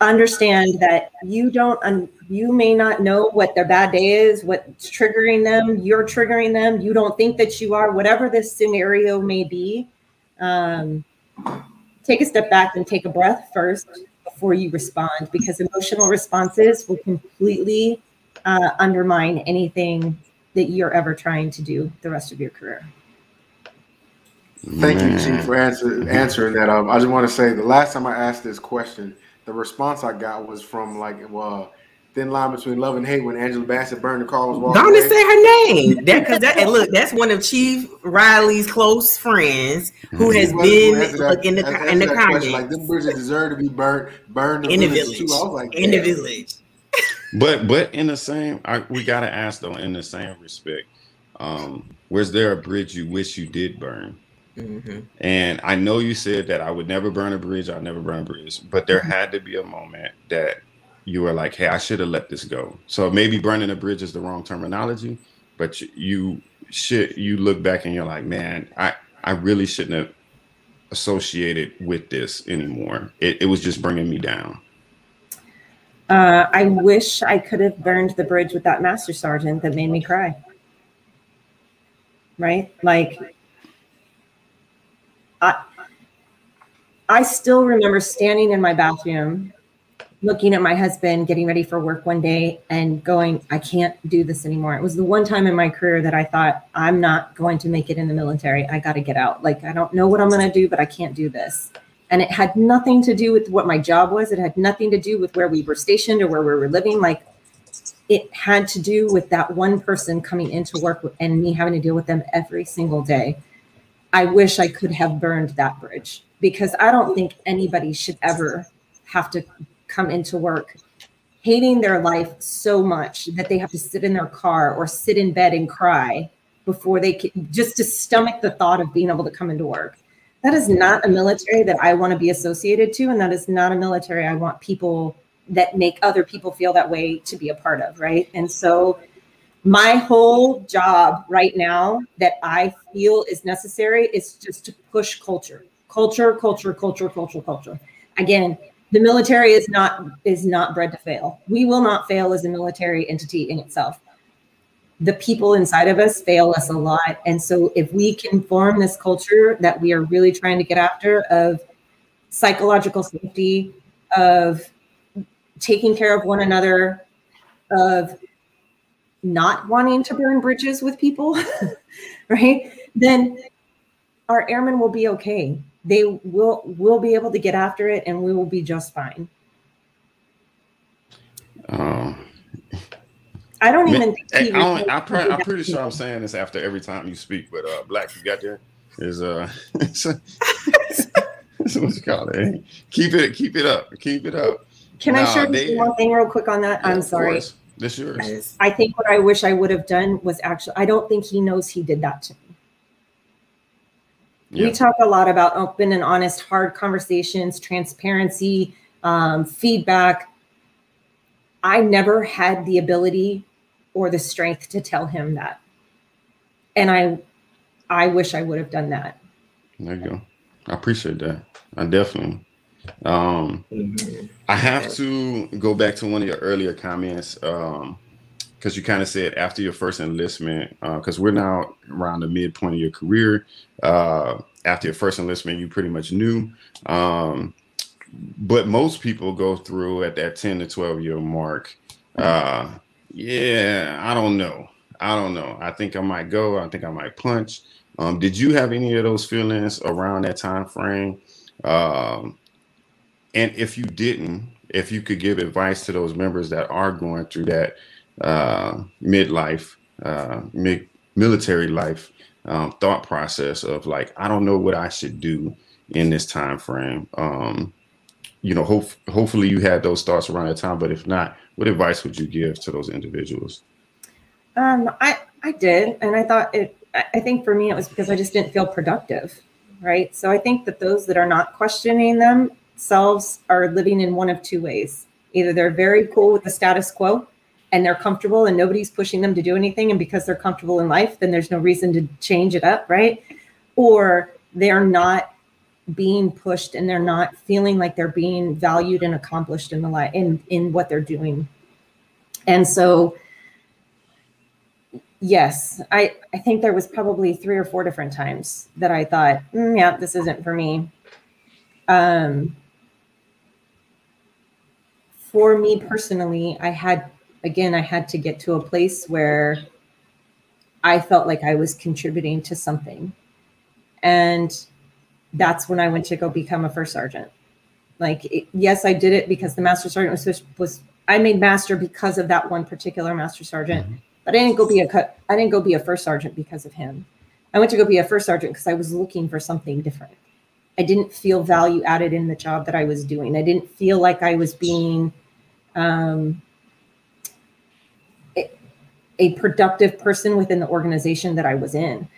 understand that you don't un- you may not know what their bad day is what's triggering them you're triggering them you don't think that you are whatever this scenario may be um, take a step back and take a breath first before you respond because emotional responses will completely uh, undermine anything that you're ever trying to do the rest of your career Thank you, Chief, for answer, answering that. Um, I just want to say the last time I asked this question, the response I got was from like, well, thin line between love and hate when Angela Bassett burned the car was walking Don't say her name. That because that and look, that's one of Chief Riley's close friends who has been look, in the in the comments. Like them bridges deserve to be burned, burned in the village. Too. I was like, in the village. but but in the same, I, we gotta ask though, in the same respect, um, was there a bridge you wish you did burn? Mm-hmm. And I know you said that I would never burn a bridge, I'll never burn a bridge, but there mm-hmm. had to be a moment that you were like, hey, I should have let this go. So maybe burning a bridge is the wrong terminology, but you should you look back and you're like, man, I, I really shouldn't have associated with this anymore. It, it was just bringing me down. Uh, I wish I could have burned the bridge with that master sergeant that made me cry. Right? Like I, I still remember standing in my bathroom, looking at my husband getting ready for work one day and going, I can't do this anymore. It was the one time in my career that I thought, I'm not going to make it in the military. I got to get out. Like, I don't know what I'm going to do, but I can't do this. And it had nothing to do with what my job was. It had nothing to do with where we were stationed or where we were living. Like, it had to do with that one person coming into work and me having to deal with them every single day. I wish I could have burned that bridge because I don't think anybody should ever have to come into work hating their life so much that they have to sit in their car or sit in bed and cry before they can just to stomach the thought of being able to come into work. That is not a military that I want to be associated to, and that is not a military I want people that make other people feel that way to be a part of, right? And so my whole job right now that I feel is necessary is just to push culture. Culture, culture, culture, culture, culture. Again, the military is not is not bred to fail. We will not fail as a military entity in itself. The people inside of us fail us a lot. And so if we can form this culture that we are really trying to get after of psychological safety, of taking care of one another, of not wanting to burn bridges with people, right? Then our airmen will be okay. They will will be able to get after it, and we will be just fine. Um, I don't even think. I am pretty sure I'm saying this after every time you speak, but uh, Black, you got there is uh, what you call it. Keep it, keep it up, keep it up. Can I share they, one thing real quick on that? Yeah, I'm sorry. This yours. I think what I wish I would have done was actually. I don't think he knows he did that to me. Yeah. We talk a lot about open and honest, hard conversations, transparency, um, feedback. I never had the ability or the strength to tell him that, and I, I wish I would have done that. There you go. I appreciate that. I definitely. Um, mm-hmm. I have to go back to one of your earlier comments because you kind of said after your first enlistment, because uh, we're now around the midpoint of your career. Uh, after your first enlistment, you pretty much knew. Um, but most people go through at that 10 to 12 year mark. Uh, yeah, I don't know. I don't know. I think I might go. I think I might punch. Um, did you have any of those feelings around that time frame? Um, and if you didn't, if you could give advice to those members that are going through that uh, midlife, uh, mid- military life um, thought process of like, I don't know what I should do in this time frame. Um, you know, hope, hopefully you had those thoughts around that time, but if not, what advice would you give to those individuals? Um, I I did, and I thought it I think for me, it was because I just didn't feel productive, right? So I think that those that are not questioning themselves are living in one of two ways. Either they're very cool with the status quo and they're comfortable and nobody's pushing them to do anything. And because they're comfortable in life, then there's no reason to change it up, right? Or they're not being pushed and they're not feeling like they're being valued and accomplished in the life in, in what they're doing. And so yes, I, I think there was probably three or four different times that I thought, mm, yeah, this isn't for me. Um, for me personally, I had, again, I had to get to a place where I felt like I was contributing to something. And that's when I went to go become a first sergeant. Like, it, yes, I did it because the master sergeant was, was I made master because of that one particular master sergeant. Mm-hmm but I didn't go be a cut. I didn't go be a first sergeant because of him. I went to go be a first sergeant because I was looking for something different. I didn't feel value added in the job that I was doing. I didn't feel like I was being um, a productive person within the organization that I was in.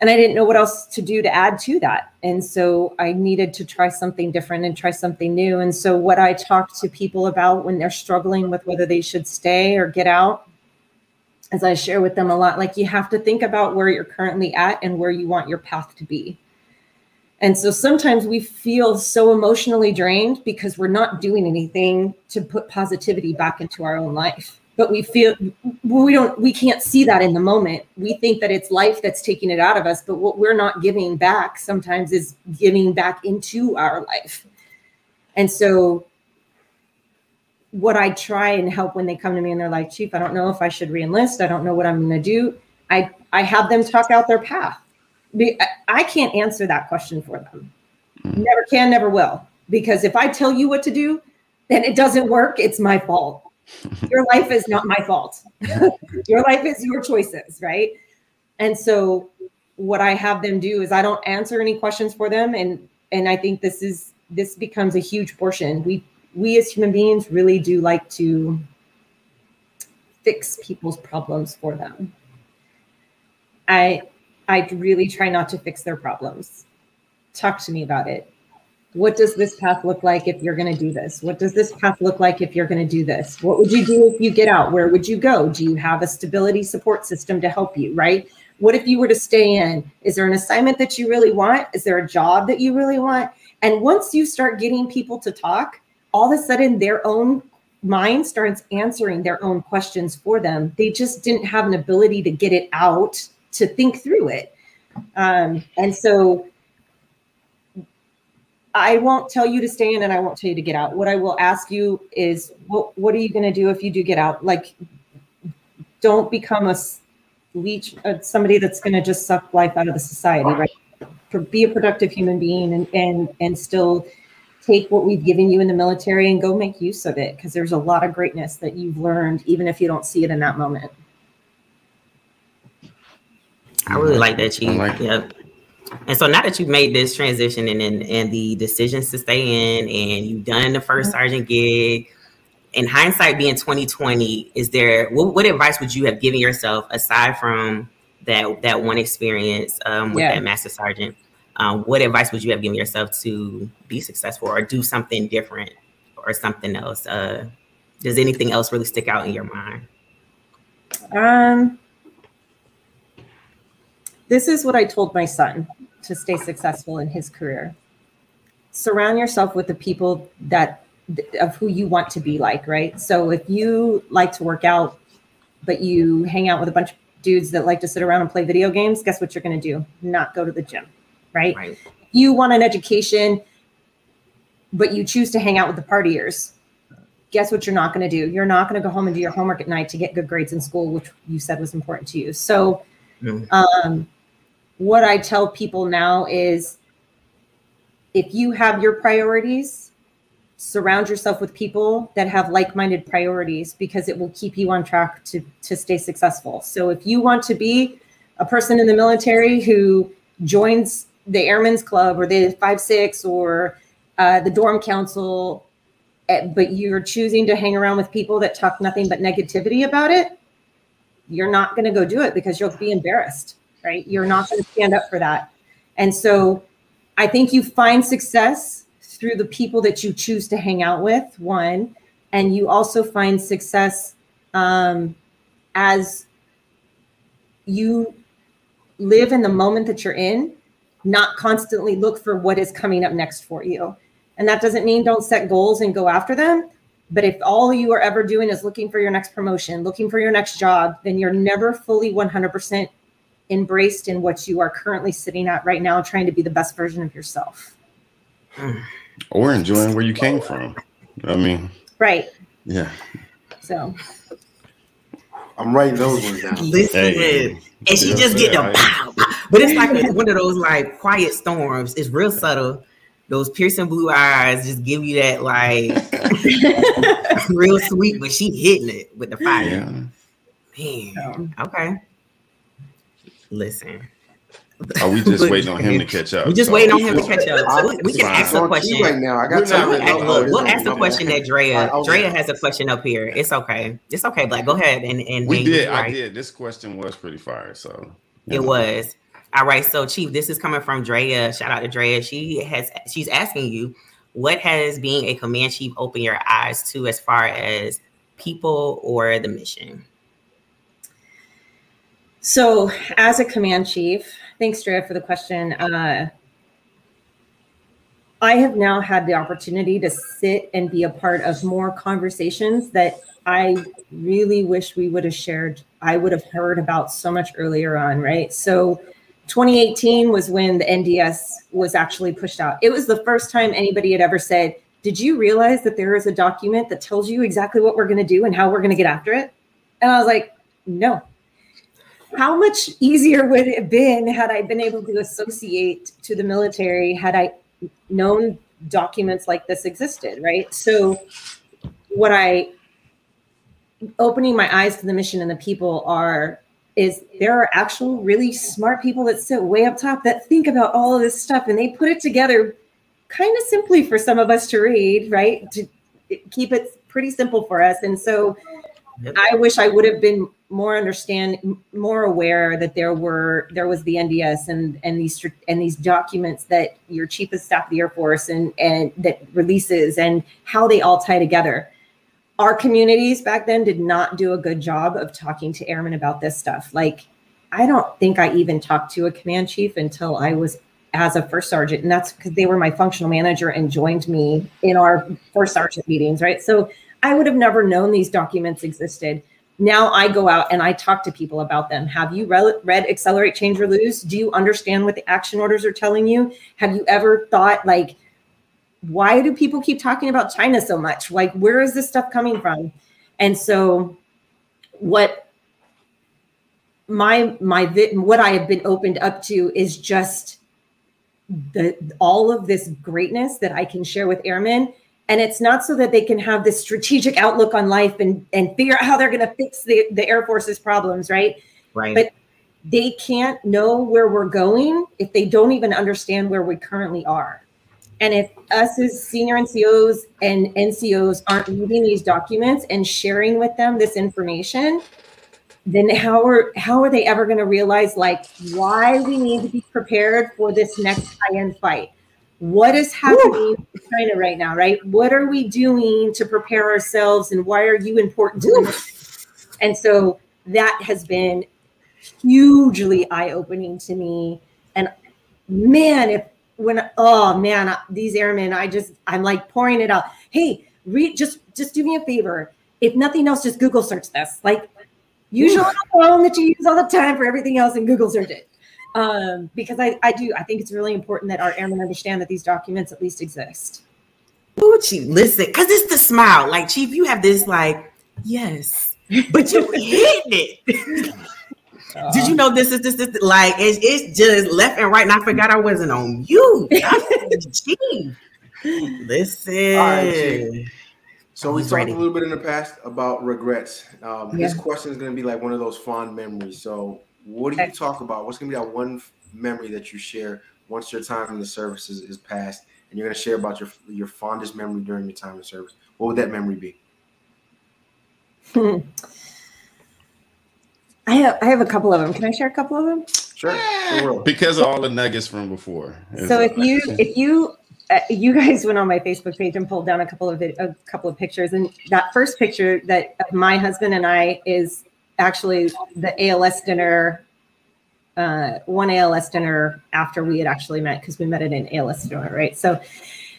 And I didn't know what else to do to add to that. And so I needed to try something different and try something new. And so, what I talk to people about when they're struggling with whether they should stay or get out as I share with them a lot, like you have to think about where you're currently at and where you want your path to be. And so sometimes we feel so emotionally drained because we're not doing anything to put positivity back into our own life. But we feel we don't we can't see that in the moment. We think that it's life that's taking it out of us, but what we're not giving back sometimes is giving back into our life. And so what I try and help when they come to me and they're like, Chief, I don't know if I should reenlist. I don't know what I'm going to do. I, I have them talk out their path. I can't answer that question for them. Mm-hmm. Never can, never will. Because if I tell you what to do and it doesn't work, it's my fault. your life is not my fault. your life is your choices, right? And so what I have them do is I don't answer any questions for them. And and I think this is this becomes a huge portion. We we as human beings really do like to fix people's problems for them. I I really try not to fix their problems. Talk to me about it. What does this path look like if you're going to do this? What does this path look like if you're going to do this? What would you do if you get out? Where would you go? Do you have a stability support system to help you, right? What if you were to stay in? Is there an assignment that you really want? Is there a job that you really want? And once you start getting people to talk, all of a sudden their own mind starts answering their own questions for them. They just didn't have an ability to get it out to think through it. Um, and so I won't tell you to stay in and I won't tell you to get out. What I will ask you is what what are you going to do if you do get out? Like don't become a leech uh, somebody that's going to just suck life out of the society, right? For, be a productive human being and and and still take what we've given you in the military and go make use of it because there's a lot of greatness that you've learned even if you don't see it in that moment. I really like that, Chief. Like yeah. And so now that you've made this transition and, and and the decisions to stay in and you've done the 1st mm-hmm. sergeant gig, in hindsight being 2020, is there what, what, advice would you have given yourself aside from that that one experience um, with yeah. that master sergeant? Um, what advice would you have given yourself to be successful or do something different or something else? Uh, does anything else really stick out in your mind? Um, this is what I told my son to stay successful in his career. Surround yourself with the people that of who you want to be like, right? So if you like to work out, but you hang out with a bunch of dudes that like to sit around and play video games, guess what you're going to do? Not go to the gym, right? right? You want an education, but you choose to hang out with the partiers. Guess what you're not going to do? You're not going to go home and do your homework at night to get good grades in school, which you said was important to you. So, um, what I tell people now is if you have your priorities, surround yourself with people that have like-minded priorities because it will keep you on track to to stay successful. So if you want to be a person in the military who joins the Airmen's Club or the Five Six or uh, the dorm council, eh, but you're choosing to hang around with people that talk nothing but negativity about it, you're not going to go do it because you'll be embarrassed right? You're not going to stand up for that. And so I think you find success through the people that you choose to hang out with, one, and you also find success um, as you live in the moment that you're in, not constantly look for what is coming up next for you. And that doesn't mean don't set goals and go after them. But if all you are ever doing is looking for your next promotion, looking for your next job, then you're never fully 100% embraced in what you are currently sitting at right now, trying to be the best version of yourself. Or enjoying where you came from. I mean, right. Yeah. So I'm writing those ones down. Listen, hey. and she just get the pow, pow, but it's like one of those like quiet storms. It's real subtle. Those piercing blue eyes just give you that like real sweet, but she hitting it with the fire. Yeah. Man, okay. Listen. Are we just waiting on him to catch up? We just so, waiting on him to catch up. So we, we can ask a question right now. I got time. We'll, we'll ask a question that Drea. Oh, Drea has a question up here. It's okay. It's okay, Black. Go ahead and and we did. I did. This question was pretty fire. So it know. was. All right. So Chief, this is coming from Drea. Shout out to Drea. She has she's asking you, what has being a command chief opened your eyes to as far as people or the mission? So, as a command chief, thanks, Drea, for the question. Uh, I have now had the opportunity to sit and be a part of more conversations that I really wish we would have shared. I would have heard about so much earlier on, right? So, 2018 was when the NDS was actually pushed out. It was the first time anybody had ever said, Did you realize that there is a document that tells you exactly what we're going to do and how we're going to get after it? And I was like, No, how much easier would it have been had I been able to associate to the military had I known documents like this existed, right? So, what I opening my eyes to the mission and the people are is there are actual really smart people that sit way up top that think about all of this stuff and they put it together kind of simply for some of us to read, right? To keep it pretty simple for us. And so I wish I would have been more understand more aware that there were there was the NDS and and these and these documents that your chief of staff of the Air Force and and that releases and how they all tie together. Our communities back then did not do a good job of talking to airmen about this stuff. Like I don't think I even talked to a command chief until I was as a first sergeant, and that's because they were my functional manager and joined me in our first sergeant meetings, right? So I would have never known these documents existed now I go out and I talk to people about them. Have you re- read Accelerate, Change, or Lose? Do you understand what the action orders are telling you? Have you ever thought, like, why do people keep talking about China so much? Like, where is this stuff coming from? And so, what my my what I have been opened up to is just the all of this greatness that I can share with airmen and it's not so that they can have this strategic outlook on life and and figure out how they're going to fix the, the air force's problems right? Right. But they can't know where we're going if they don't even understand where we currently are. And if us as senior ncos and ncos aren't reading these documents and sharing with them this information then how are how are they ever going to realize like why we need to be prepared for this next high-end fight what is happening in China right now, right? What are we doing to prepare ourselves and why are you important to them? And so that has been hugely eye-opening to me. And man, if when oh man, these airmen, I just I'm like pouring it out. Hey, read just just do me a favor. If nothing else, just Google search this. Like use your phone that you use all the time for everything else and Google search it um, because I, I do I think it's really important that our airmen understand that these documents at least exist. Ooh, Chief, listen, because it's the smile. Like Chief, you have this like yes, but you hitting it. Uh, Did you know this is this, this like it's, it's just left and right, and I forgot I wasn't on you. Chief, listen. Right, so we talked ready. a little bit in the past about regrets. Um, yeah. This question is going to be like one of those fond memories. So what do you talk about? What's going to be that one memory that you share once your time in the service is, is passed, and you're going to share about your your fondest memory during your time in service? What would that memory be? Hmm. I have I have a couple of them. Can I share a couple of them? Sure. sure because of all the nuggets from before. So if you if you uh, you guys went on my Facebook page and pulled down a couple of a couple of pictures, and that first picture that my husband and I is actually the ALS dinner, uh, one ALS dinner after we had actually met because we met at an ALS dinner, right? So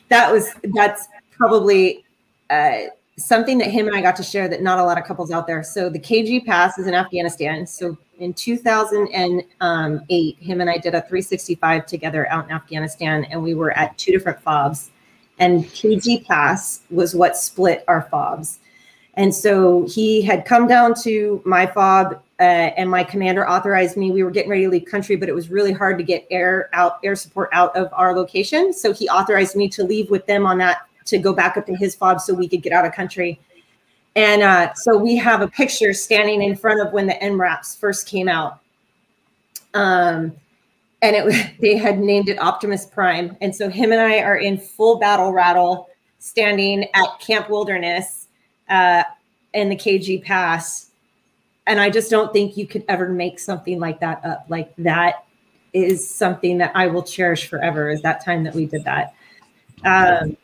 that was that's probably uh, something that him and I got to share that not a lot of couples out there. So the KG pass is in Afghanistan. So in 2008, him and I did a 365 together out in Afghanistan, and we were at two different fobs. And KG pass was what split our fobs. And so he had come down to my fob, uh, and my commander authorized me. We were getting ready to leave country, but it was really hard to get air out, air support out of our location. So he authorized me to leave with them on that to go back up to his fob so we could get out of country. And uh, so we have a picture standing in front of when the MRAPs first came out. Um, and it was they had named it Optimus Prime. And so him and I are in full battle rattle, standing at Camp Wilderness uh, and the KG pass. And I just don't think you could ever make something like that up. Like that is something that I will cherish forever. Is that time that we did that? Um,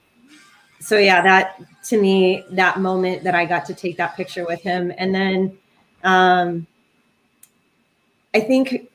so yeah, that to me, that moment that I got to take that picture with him, and then um, I think,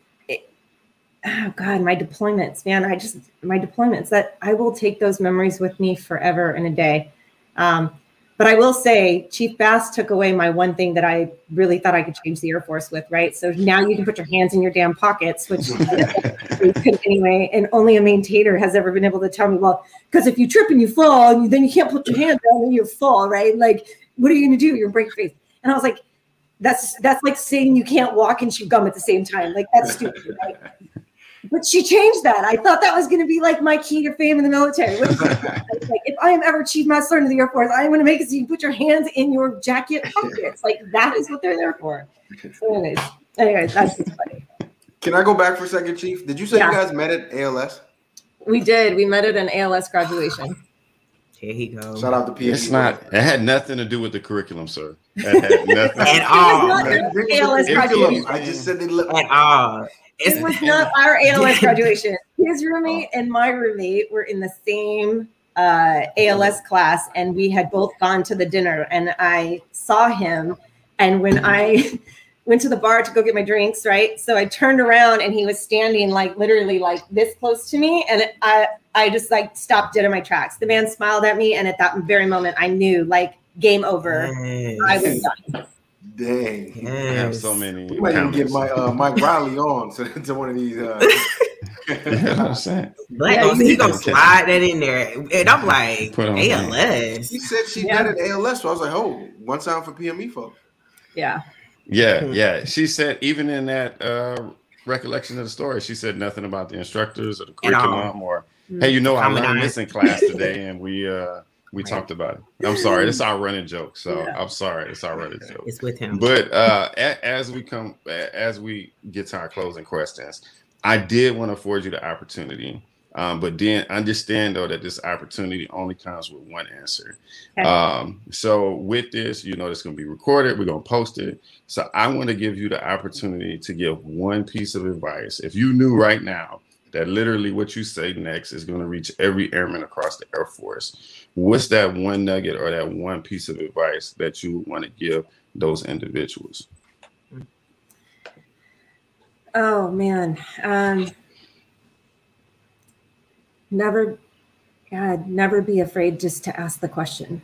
oh God, my deployments, man, I just my deployments that I will take those memories with me forever in a day. Um, but I will say, Chief Bass took away my one thing that I really thought I could change the Air Force with, right? So now you can put your hands in your damn pockets, which could anyway. And only a maintainer has ever been able to tell me, well, because if you trip and you fall, and then you can't put your hand down and you fall, right? Like, what are you going to do? You're going to break your face. And I was like, that's that's like saying you can't walk and chew gum at the same time. Like that's stupid, right? But she changed that. I thought that was going to be like my key to fame in the military. like, if I am ever chief master sergeant of the Air Force, I am going to make it so you put your hands in your jacket pockets. Like that is what they're there for. So, anyways, anyways, that's just funny. Can I go back for a second, Chief? Did you say yeah. you guys met at ALS? We did. We met at an ALS graduation. Here he goes. Shout out to PS. It's not. It had nothing to do with the curriculum, sir. It had nothing at all. ALS graduation. I just said they at all. It was not our ALS graduation. His roommate and my roommate were in the same uh, ALS class, and we had both gone to the dinner. And I saw him, and when I went to the bar to go get my drinks, right? So I turned around, and he was standing like literally like this close to me, and I I just like stopped dead in my tracks. The man smiled at me, and at that very moment, I knew like game over. Yes. I was done. Dang. Yes. I have so many. We might even get my uh, Mike Riley on to, to one of these. Uh... you know what I'm saying? Black yeah, he gonna slide that in there, and I'm like, ALS. He said she yeah. had an ALS, so I was like, oh, one time for PME folks. Yeah. Yeah, hmm. yeah. She said even in that uh, recollection of the story, she said nothing about the instructors or the curriculum or hmm. hey, you know, I learned this in class today, and we uh we right. talked about it. I'm sorry, it's our running joke. So yeah. I'm sorry, it's our running joke. It's with him. But uh, as we come, as we get to our closing questions, I did want to afford you the opportunity. Um, but then understand though that this opportunity only comes with one answer. Okay. Um, so with this, you know, it's going to be recorded. We're going to post it. So I want to give you the opportunity to give one piece of advice. If you knew right now that literally what you say next is going to reach every airman across the Air Force, what's that one nugget or that one piece of advice that you want to give those individuals? Oh man, um, never, God, never be afraid just to ask the question,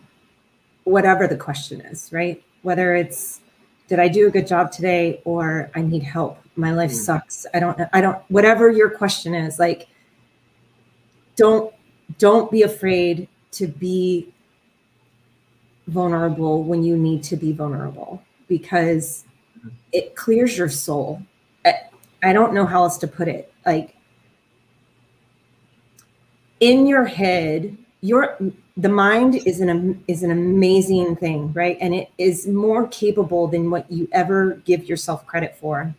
whatever the question is, right? Whether it's, did I do a good job today, or I need help? My life mm. sucks. I don't. I don't. Whatever your question is, like, don't don't be afraid to be vulnerable when you need to be vulnerable because it clears your soul. I I don't know how else to put it. Like in your head, your the mind is an is an amazing thing, right? And it is more capable than what you ever give yourself credit for.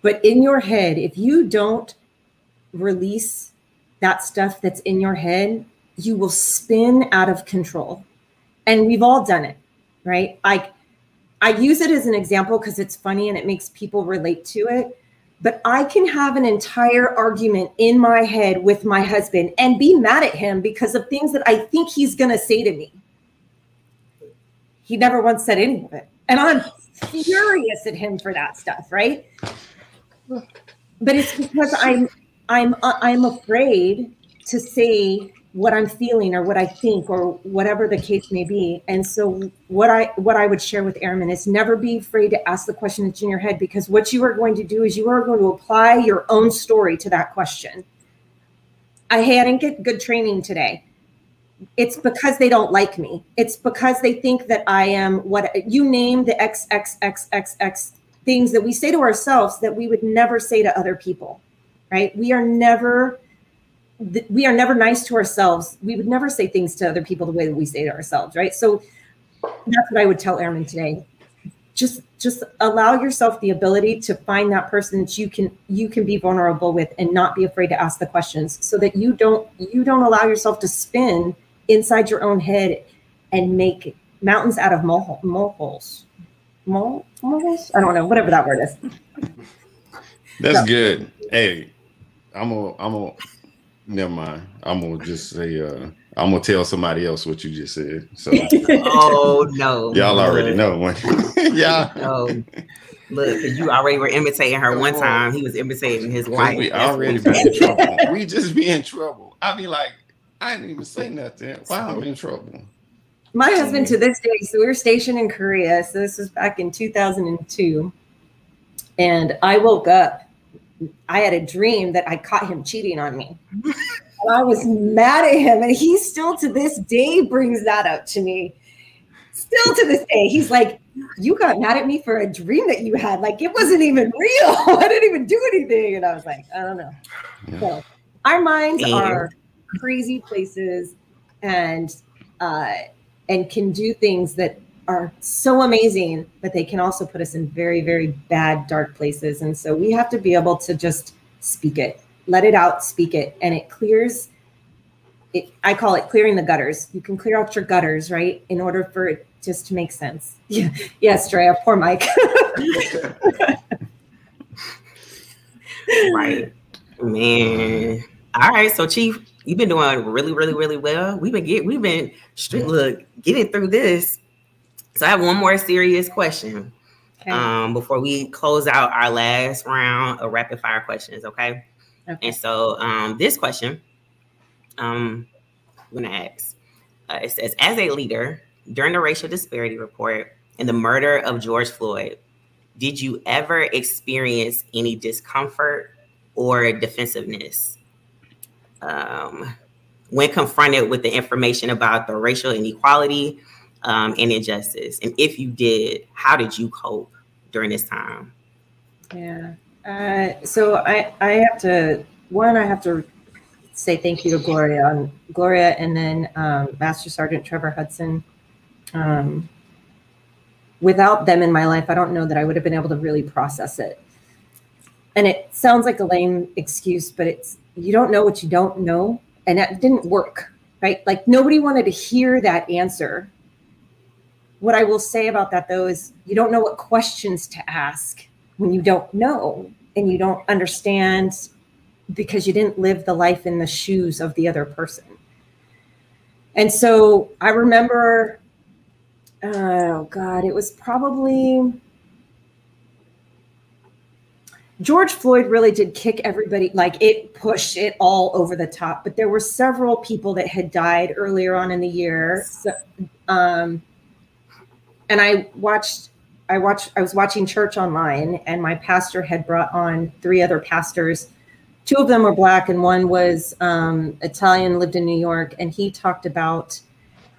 But in your head, if you don't release that stuff that's in your head, you will spin out of control. And we've all done it, right? I I use it as an example because it's funny and it makes people relate to it. But I can have an entire argument in my head with my husband and be mad at him because of things that I think he's going to say to me. He never once said any of it. And I'm furious at him for that stuff, right? But it's because I'm I'm I'm afraid to say what I'm feeling or what I think or whatever the case may be. And so what I what I would share with airmen is never be afraid to ask the question that's in your head because what you are going to do is you are going to apply your own story to that question. I didn't get good training today. It's because they don't like me. It's because they think that I am what you name the XXXXX things that we say to ourselves that we would never say to other people right? We are never we are never nice to ourselves. We would never say things to other people the way that we say to ourselves, right? So that's what I would tell airmen today. Just just allow yourself the ability to find that person that you can you can be vulnerable with and not be afraid to ask the questions so that you don't you don't allow yourself to spin inside your own head and make mountains out of mole, moleholes. Mole, moleholes? I don't know, whatever that word is. That's so. good. Hey, I'm gonna, I'm gonna, never mind. I'm gonna just say, uh, I'm gonna tell somebody else what you just said. So, oh no, y'all already know. yeah. No. Look, you already were imitating her one time. He was imitating his wife. We already been in trouble. we just be in trouble. I be like, I didn't even say nothing. Why I'm in trouble? My husband to this day, so we were stationed in Korea. So this was back in 2002. And I woke up I had a dream that I caught him cheating on me. and I was mad at him. And he still to this day brings that up to me. Still to this day, he's like, You got mad at me for a dream that you had. Like it wasn't even real. I didn't even do anything. And I was like, I don't know. Yeah. So our minds yeah. are crazy places and uh and can do things that are so amazing, but they can also put us in very, very bad, dark places. And so we have to be able to just speak it, let it out, speak it, and it clears it, I call it clearing the gutters. You can clear out your gutters, right, in order for it just to make sense. Yeah, yes, Drea, poor Mike. right, man. All right, so Chief, you've been doing really, really, really well. We've been get, we've been straight look getting through this. So I have one more serious question okay. um, before we close out our last round of rapid fire questions. Okay. okay. And so um, this question um, I'm going to ask. Uh, it says, as a leader during the racial disparity report and the murder of George Floyd, did you ever experience any discomfort or defensiveness um, when confronted with the information about the racial inequality um, and injustice? And if you did, how did you cope during this time? Yeah. Uh, so I, I have to, one, I have to say thank you to Gloria and Gloria, and then um, Master Sergeant Trevor Hudson. Um, without them in my life, I don't know that I would have been able to really process it. And it sounds like a lame excuse, but it's you don't know what you don't know, and that didn't work, right? Like nobody wanted to hear that answer. What I will say about that though is you don't know what questions to ask when you don't know and you don't understand because you didn't live the life in the shoes of the other person. And so I remember, oh God, it was probably George Floyd really did kick everybody, like it pushed it all over the top. But there were several people that had died earlier on in the year. So, um, and I watched, I watched, I was watching church online, and my pastor had brought on three other pastors. Two of them were black and one was um, Italian, lived in New York, and he talked about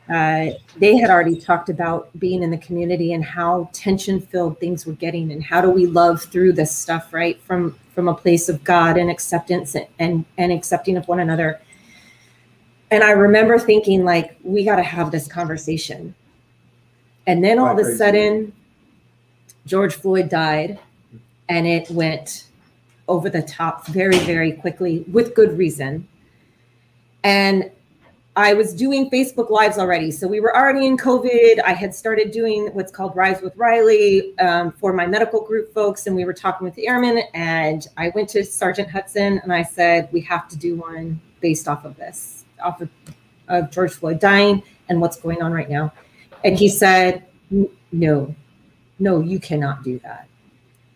uh, they had already talked about being in the community and how tension filled things were getting and how do we love through this stuff right from from a place of god and acceptance and and, and accepting of one another. And i remember thinking like we got to have this conversation and then all of a sudden george floyd died and it went over the top very, very quickly with good reason. And I was doing Facebook Lives already. So we were already in COVID. I had started doing what's called Rise with Riley um, for my medical group folks. And we were talking with the airmen. And I went to Sergeant Hudson and I said, we have to do one based off of this, off of, of George Floyd dying and what's going on right now. And he said, no, no, you cannot do that.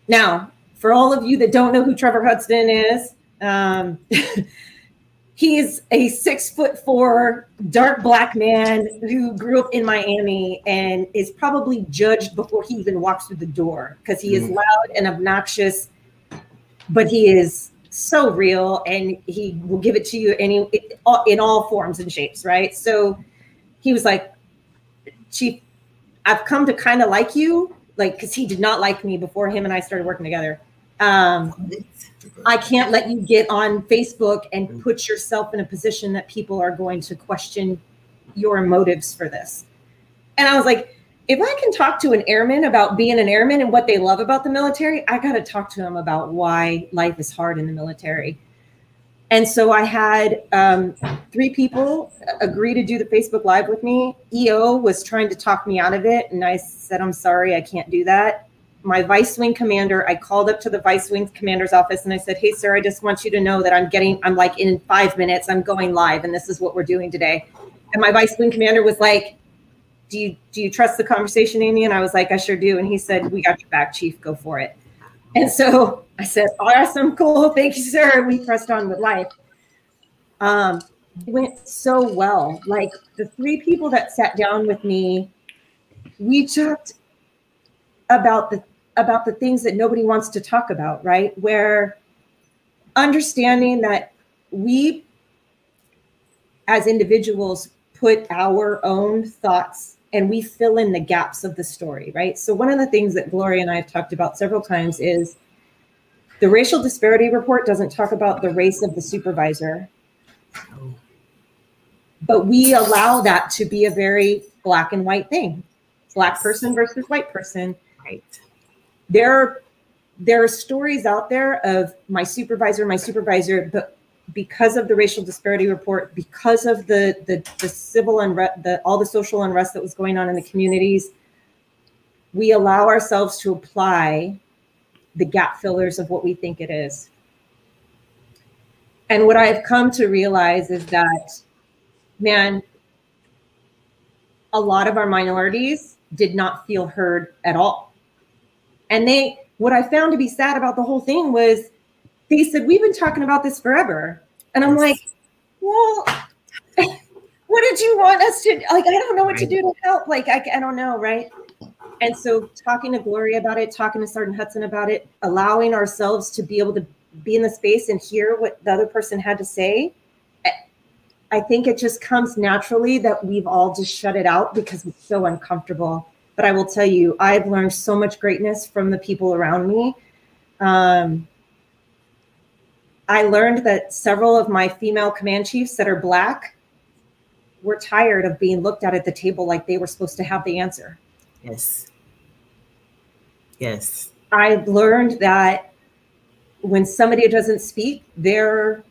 Now, for all of you that don't know who Trevor Hudson is, um, he is a six foot four dark black man who grew up in Miami and is probably judged before he even walks through the door because he mm. is loud and obnoxious, but he is so real and he will give it to you any in all forms and shapes, right? So he was like, Chief, I've come to kind of like you, like because he did not like me before him and I started working together. Um, I can't let you get on Facebook and mm. put yourself in a position that people are going to question your motives for this. And I was like, if I can talk to an airman about being an airman and what they love about the military, I got to talk to them about why life is hard in the military. And so I had um, three people agree to do the Facebook Live with me. EO was trying to talk me out of it. And I said, I'm sorry, I can't do that my vice wing commander, I called up to the vice wing commander's office and I said, Hey, sir, I just want you to know that I'm getting, I'm like in five minutes, I'm going live and this is what we're doing today. And my vice wing commander was like, do you, do you trust the conversation, Amy? And I was like, I sure do. And he said, we got your back, chief, go for it. And so I said, awesome, cool. Thank you, sir. We pressed on with life. Um, it went so well. Like the three people that sat down with me, we talked about the about the things that nobody wants to talk about, right? Where understanding that we as individuals put our own thoughts and we fill in the gaps of the story, right? So, one of the things that Gloria and I have talked about several times is the racial disparity report doesn't talk about the race of the supervisor, but we allow that to be a very black and white thing black person versus white person. Right there there are stories out there of my supervisor, my supervisor, but because of the racial disparity report, because of the the, the civil unrest, the all the social unrest that was going on in the communities, we allow ourselves to apply the gap fillers of what we think it is. And what I've come to realize is that, man, a lot of our minorities did not feel heard at all. And they, what I found to be sad about the whole thing was they said, We've been talking about this forever. And I'm like, Well, what did you want us to like? I don't know what to do to help. Like, I, I don't know, right? And so, talking to Gloria about it, talking to Sergeant Hudson about it, allowing ourselves to be able to be in the space and hear what the other person had to say. I think it just comes naturally that we've all just shut it out because it's so uncomfortable. But I will tell you, I've learned so much greatness from the people around me. Um, I learned that several of my female command chiefs that are black were tired of being looked at at the table like they were supposed to have the answer. Yes. Yes. I learned that when somebody doesn't speak, they're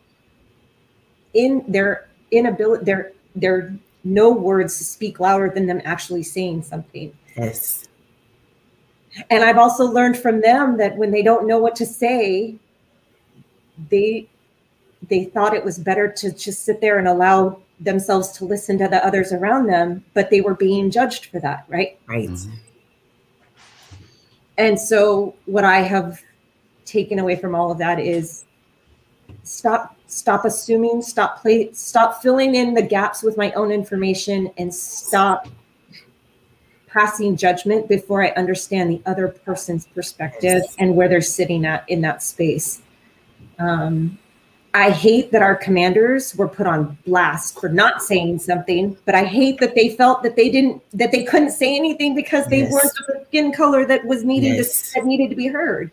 in their inability, their their no words to speak louder than them actually saying something. Yes. And I've also learned from them that when they don't know what to say, they they thought it was better to just sit there and allow themselves to listen to the others around them, but they were being judged for that, right? Right. Mm-hmm. And so what I have taken away from all of that is stop stop assuming, stop play stop filling in the gaps with my own information and stop passing judgment before I understand the other person's perspective and where they're sitting at in that space. Um, I hate that our commanders were put on blast for not saying something, but I hate that they felt that they didn't that they couldn't say anything because they yes. weren't the skin color that was needed yes. to, that needed to be heard.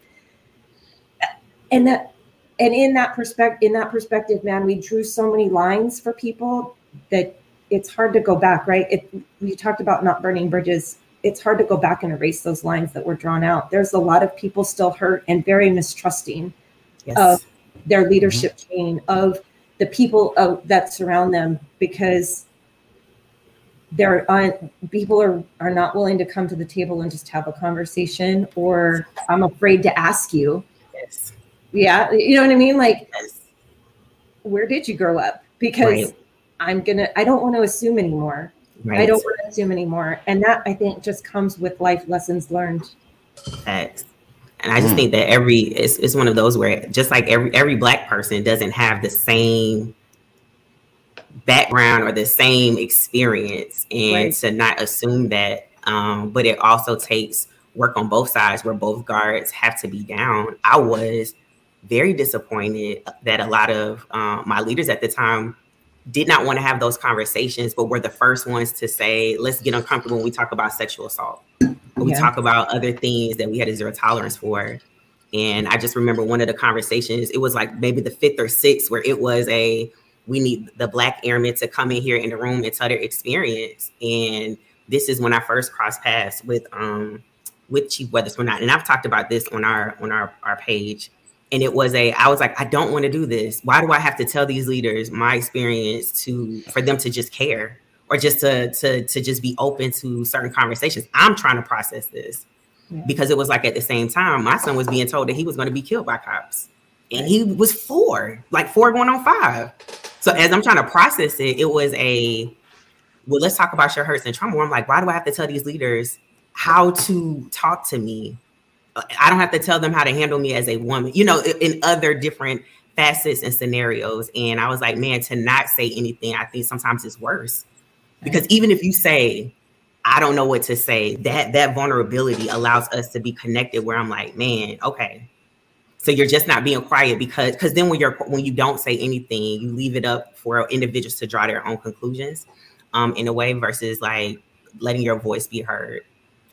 And that and in that perspective in that perspective, man, we drew so many lines for people that it's hard to go back, right? It, we talked about not burning bridges. It's hard to go back and erase those lines that were drawn out. There's a lot of people still hurt and very mistrusting yes. of their leadership mm-hmm. chain of the people uh, that surround them because there are people are are not willing to come to the table and just have a conversation or i'm afraid to ask you yes yeah you know what i mean like yes. where did you grow up because right. i'm gonna i don't want to assume anymore right. i don't want to assume anymore and that i think just comes with life lessons learned Thanks. And I just mm. think that every it's, it's one of those where just like every every black person doesn't have the same background or the same experience and right. to not assume that um, but it also takes work on both sides where both guards have to be down i was very disappointed that a lot of um, my leaders at the time did not want to have those conversations but were the first ones to say let's get uncomfortable when we talk about sexual assault we talk about other things that we had a zero tolerance for. And I just remember one of the conversations, it was like maybe the fifth or sixth, where it was a we need the black airmen to come in here in the room and tell their experience. And this is when I first crossed paths with um with Chief Weatherspoon. And I've talked about this on our on our, our page. And it was a I was like, I don't want to do this. Why do I have to tell these leaders my experience to for them to just care? or just to to to just be open to certain conversations. I'm trying to process this yeah. because it was like at the same time, my son was being told that he was going to be killed by cops, and he was four, like four going on five. So as I'm trying to process it, it was a well, let's talk about your hurts and trauma. I'm like, why do I have to tell these leaders how to talk to me? I don't have to tell them how to handle me as a woman, you know, in other different facets and scenarios. And I was like, man, to not say anything, I think sometimes it's worse. Because even if you say i don't know what to say that that vulnerability allows us to be connected where i'm like man okay. So you're just not being quiet because because then when you're when you don't say anything you leave it up for individuals to draw their own conclusions um in a way versus like letting your voice be heard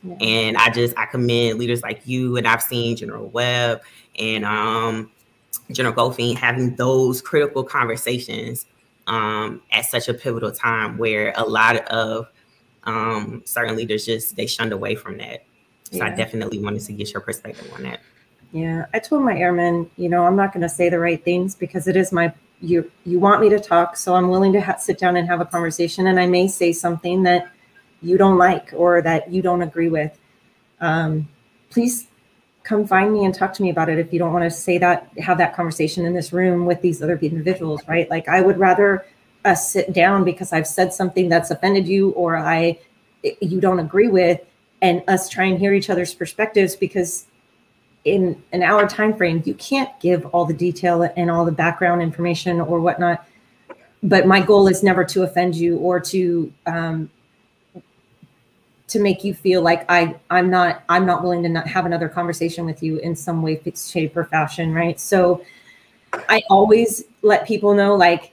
yeah. and i just i commend leaders like you and i've seen general webb and um general goldfein having those critical conversations um, at such a pivotal time where a lot of um, certain leaders just they shunned away from that. So yeah. I definitely wanted to get your perspective on that. Yeah, I told my airmen, you know, I'm not going to say the right things because it is my you you want me to talk, so I'm willing to ha- sit down and have a conversation, and I may say something that you don't like or that you don't agree with. Um, please come find me and talk to me about it if you don't want to say that have that conversation in this room with these other individuals right like i would rather us sit down because i've said something that's offended you or i you don't agree with and us try and hear each other's perspectives because in an hour time frame you can't give all the detail and all the background information or whatnot but my goal is never to offend you or to um, to make you feel like I I'm not I'm not willing to not have another conversation with you in some way, shape, or fashion, right? So I always let people know like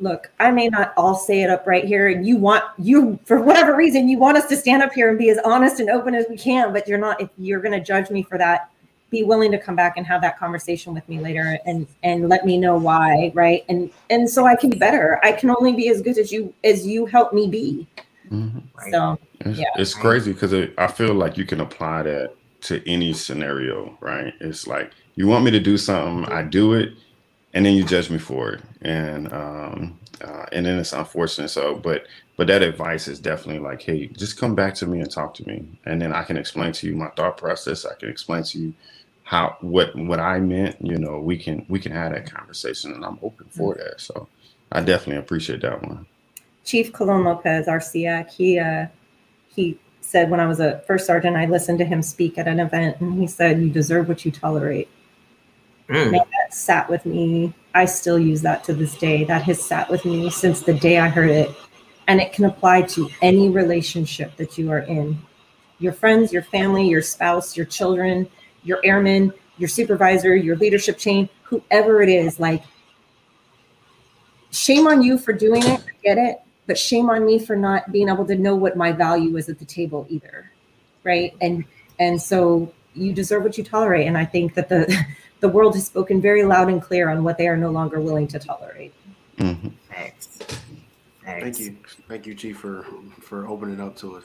look, I may not all say it up right here, and you want you for whatever reason you want us to stand up here and be as honest and open as we can, but you're not. If you're going to judge me for that, be willing to come back and have that conversation with me later, and and let me know why, right? And and so I can be better. I can only be as good as you as you help me be. Mm-hmm. So it's, yeah, it's crazy because it, I feel like you can apply that to any scenario, right? It's like you want me to do something, I do it, and then you judge me for it, and um, uh, and then it's unfortunate. So, but but that advice is definitely like, hey, just come back to me and talk to me, and then I can explain to you my thought process. I can explain to you how what what I meant. You know, we can we can have that conversation, and I'm open for mm-hmm. that. So, I definitely appreciate that one. Chief Colon Lopez, SEAC, he uh, he said when I was a first sergeant, I listened to him speak at an event, and he said, "You deserve what you tolerate." Mm. That sat with me. I still use that to this day. That has sat with me since the day I heard it, and it can apply to any relationship that you are in. Your friends, your family, your spouse, your children, your airmen, your supervisor, your leadership chain, whoever it is. Like, shame on you for doing it. I get it but shame on me for not being able to know what my value is at the table either right? And and so you deserve what you tolerate. And i think that the the world has spoken very loud and clear on what they are no longer willing to tolerate. Mm-hmm. Thanks. Thanks. thank you. Thank you chief for for opening up to us.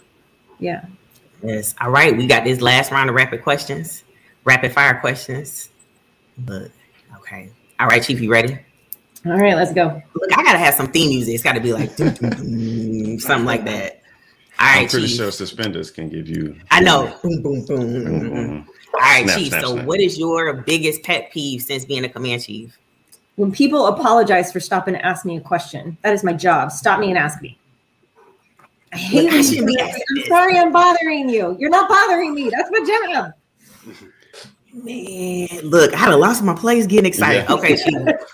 Yeah. Yes. All right. We got this last round of rapid questions rapid fire questions. But okay. All right chief you ready all right, let's go. Look, I gotta have some theme music. It's gotta be like something like that. All right, I'm pretty Chief. sure suspenders can give you. I know. Boom, boom, boom. Mm-hmm. All right, snap, Chief. Snap, so, snap. what is your biggest pet peeve since being a command chief? When people apologize for stopping to ask me a question, that is my job. Stop me and ask me. I hate Look, I I'm sorry I'm bothering you. You're not bothering me. That's my job. Man, look, I had lost my place getting excited. Yeah. Okay,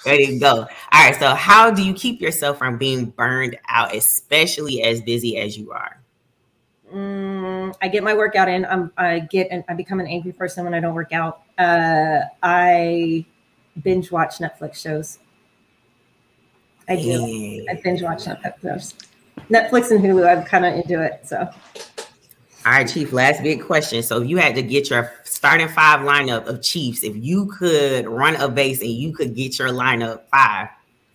ready to go. All right, so how do you keep yourself from being burned out, especially as busy as you are? Mm, I get my workout in. I'm, I get and I become an angry person when I don't work out. Uh, I binge watch Netflix shows. I do. I binge watch Netflix. Netflix and Hulu. I'm kind of into it. So. All right, Chief. Last big question. So, if you had to get your starting five lineup of Chiefs, if you could run a base and you could get your lineup five,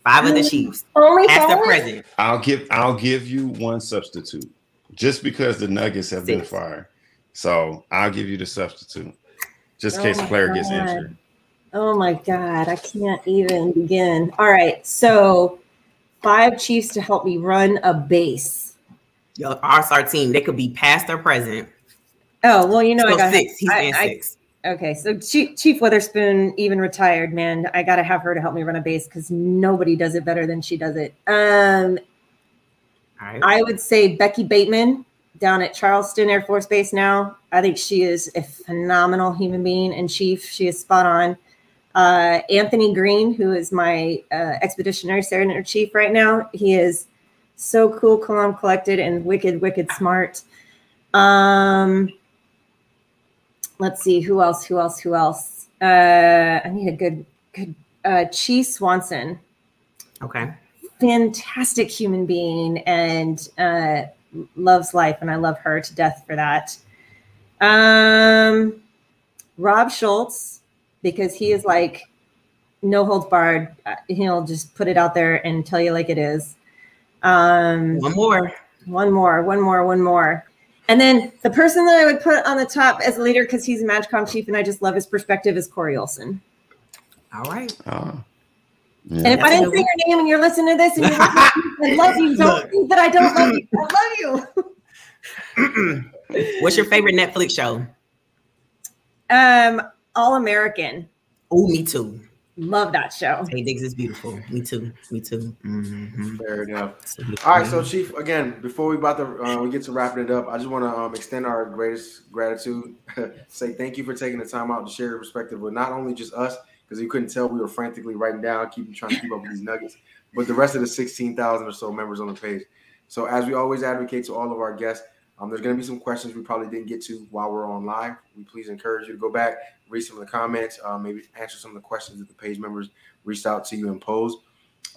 five of the mm-hmm. Chiefs, only as the president, I'll give I'll give you one substitute, just because the Nuggets have Six. been fired. So I'll give you the substitute, just in oh case a player God. gets injured. Oh my God, I can't even begin. All right, so five Chiefs to help me run a base our star team. They could be past or present. Oh well, you know so I got six. He's I, six. Okay, so Chief, Chief Witherspoon, even retired, man, I gotta have her to help me run a base because nobody does it better than she does it. Um, right. I would say Becky Bateman down at Charleston Air Force Base now. I think she is a phenomenal human being and chief. She is spot on. Uh, Anthony Green, who is my uh, expeditionary sergeant chief right now, he is so cool, calm, collected, and wicked, wicked smart. Um, let's see who else, who else, who else. Uh, I need a good, good. Uh, Chi Swanson. Okay. Fantastic human being and uh, loves life, and I love her to death for that. Um, Rob Schultz, because he is like no holds barred. Uh, he'll just put it out there and tell you like it is. Um, one more. One more. One more. One more. And then the person that I would put on the top as a leader because he's a MAJCOM chief and I just love his perspective is Corey Olson. All right. Uh, Yeah. And if I didn't say your name and you're listening to this and you're listening, I love you. Don't think that I don't love you. I love you. What's your favorite Netflix show? Um, All American. Oh, me too. Love that show. Taye Diggs is beautiful. Me too. Me too. Mm-hmm. Fair enough. All right, so Chief, again, before we about to uh, we get to wrapping it up, I just want to um, extend our greatest gratitude. Say thank you for taking the time out to share your perspective with not only just us, because you couldn't tell we were frantically writing down, keeping trying to keep up with these nuggets, but the rest of the sixteen thousand or so members on the page. So as we always advocate to all of our guests, um, there's going to be some questions we probably didn't get to while we're on live. We please encourage you to go back, read some of the comments, uh, maybe answer some of the questions that the page members reached out to you and posed.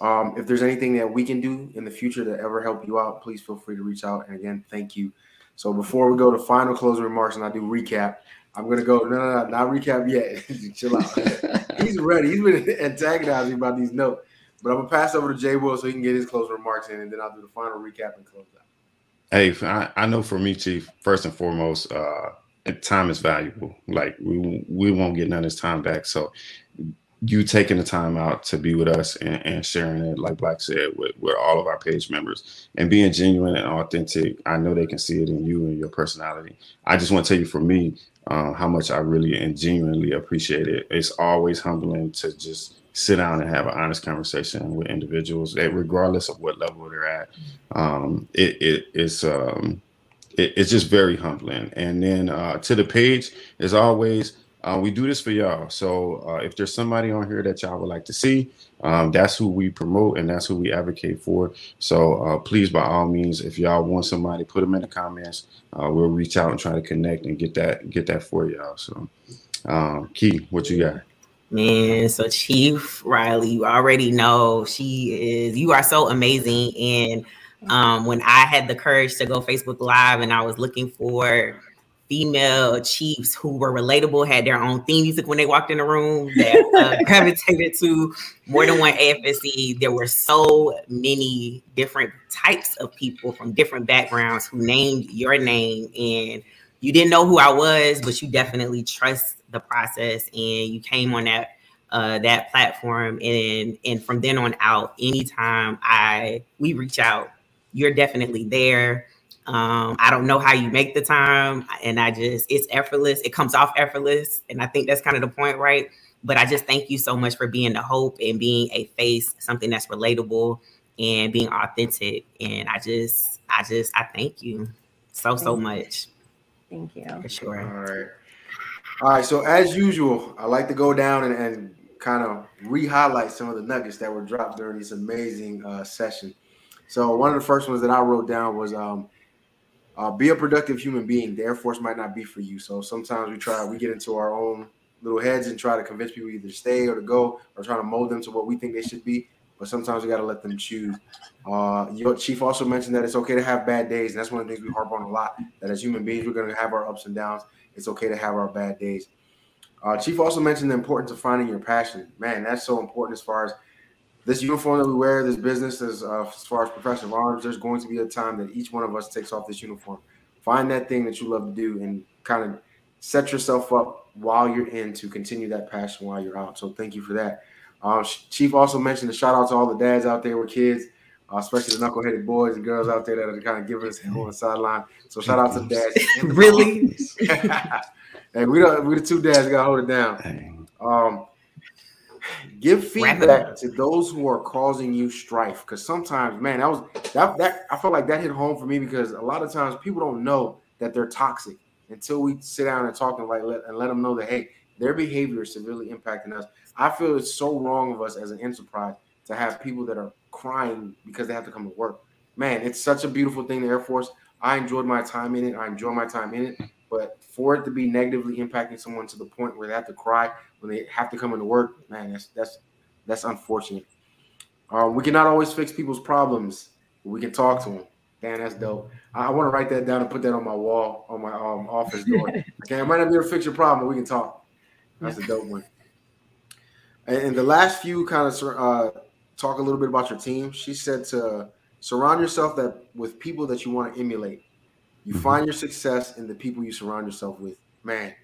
Um, if there's anything that we can do in the future to ever help you out, please feel free to reach out. And again, thank you. So before we go to final closing remarks and I do recap, I'm gonna go. No, no, no, not recap yet. Chill out. He's ready. He's been antagonizing about these notes. But I'm gonna pass over to Jay Will so he can get his closing remarks in, and then I'll do the final recap and close out. Hey, I, I know for me, Chief, first and foremost, uh, time is valuable. Like we we won't get none of this time back. So you taking the time out to be with us and, and sharing it, like Black said, with, with all of our page members and being genuine and authentic. I know they can see it in you and your personality. I just want to tell you for me, uh, how much I really and genuinely appreciate it. It's always humbling to just sit down and have an honest conversation with individuals that regardless of what level they're at. Um, it, it it's um, it, it's just very humbling. And then uh, to the page as always uh, we do this for y'all. So uh, if there's somebody on here that y'all would like to see um, that's who we promote and that's who we advocate for. So uh, please by all means if y'all want somebody put them in the comments. Uh, we'll reach out and try to connect and get that get that for y'all. So um, key what you got Man, so Chief Riley, you already know she is, you are so amazing. And um, when I had the courage to go Facebook Live and I was looking for female chiefs who were relatable, had their own theme music when they walked in the room that uh, gravitated to more than one AFSC. There were so many different types of people from different backgrounds who named your name, and you didn't know who I was, but you definitely trust the process and you came on that uh, that platform. And and from then on out anytime i we reach out you're definitely there. Um, i don't know how you make the time. And i just it's effortless. It comes off effortless. And i think that's kind of the point right? But i just thank you so much for being the hope and being a face something that's relatable and being authentic. And i just i just i thank you so thank so much thank you for sure all right all right, so as usual, I like to go down and, and kind of re-highlight some of the nuggets that were dropped during this amazing uh, session. So one of the first ones that I wrote down was um, uh, be a productive human being. The Air Force might not be for you. So sometimes we try, we get into our own little heads and try to convince people either to stay or to go, or trying to mold them to what we think they should be. But sometimes we got to let them choose. Uh, your chief also mentioned that it's okay to have bad days, and that's one of the things we harp on a lot. That as human beings, we're going to have our ups and downs. It's okay to have our bad days. Uh, Chief also mentioned the importance of finding your passion. Man, that's so important as far as this uniform that we wear, this business, as, uh, as far as professional arms. There's going to be a time that each one of us takes off this uniform. Find that thing that you love to do and kind of set yourself up while you're in to continue that passion while you're out. So thank you for that. Uh, Chief also mentioned a shout out to all the dads out there with kids, uh, especially the knuckleheaded boys and girls out there that are kind of giving us hell on the sideline. So shout out to the dads. really? Hey, we don't we the two dads gotta hold it down. Um, give feedback to those who are causing you strife because sometimes, man, that was that that I felt like that hit home for me because a lot of times people don't know that they're toxic until we sit down and talk and like let, and let them know that hey, their behavior is severely impacting us. I feel it's so wrong of us as an enterprise to have people that are crying because they have to come to work. Man, it's such a beautiful thing, the Air Force. I enjoyed my time in it. I enjoy my time in it. But for it to be negatively impacting someone to the point where they have to cry when they have to come into work, man, that's that's that's unfortunate. Um, we cannot always fix people's problems, but we can talk to them. Man, that's dope. I, I want to write that down and put that on my wall on my um, office door. okay, I might not be able to fix your problem, but we can talk. That's a dope one. And, and the last few kind of uh, talk a little bit about your team. She said to surround yourself that with people that you want to emulate. You mm-hmm. find your success in the people you surround yourself with. Man,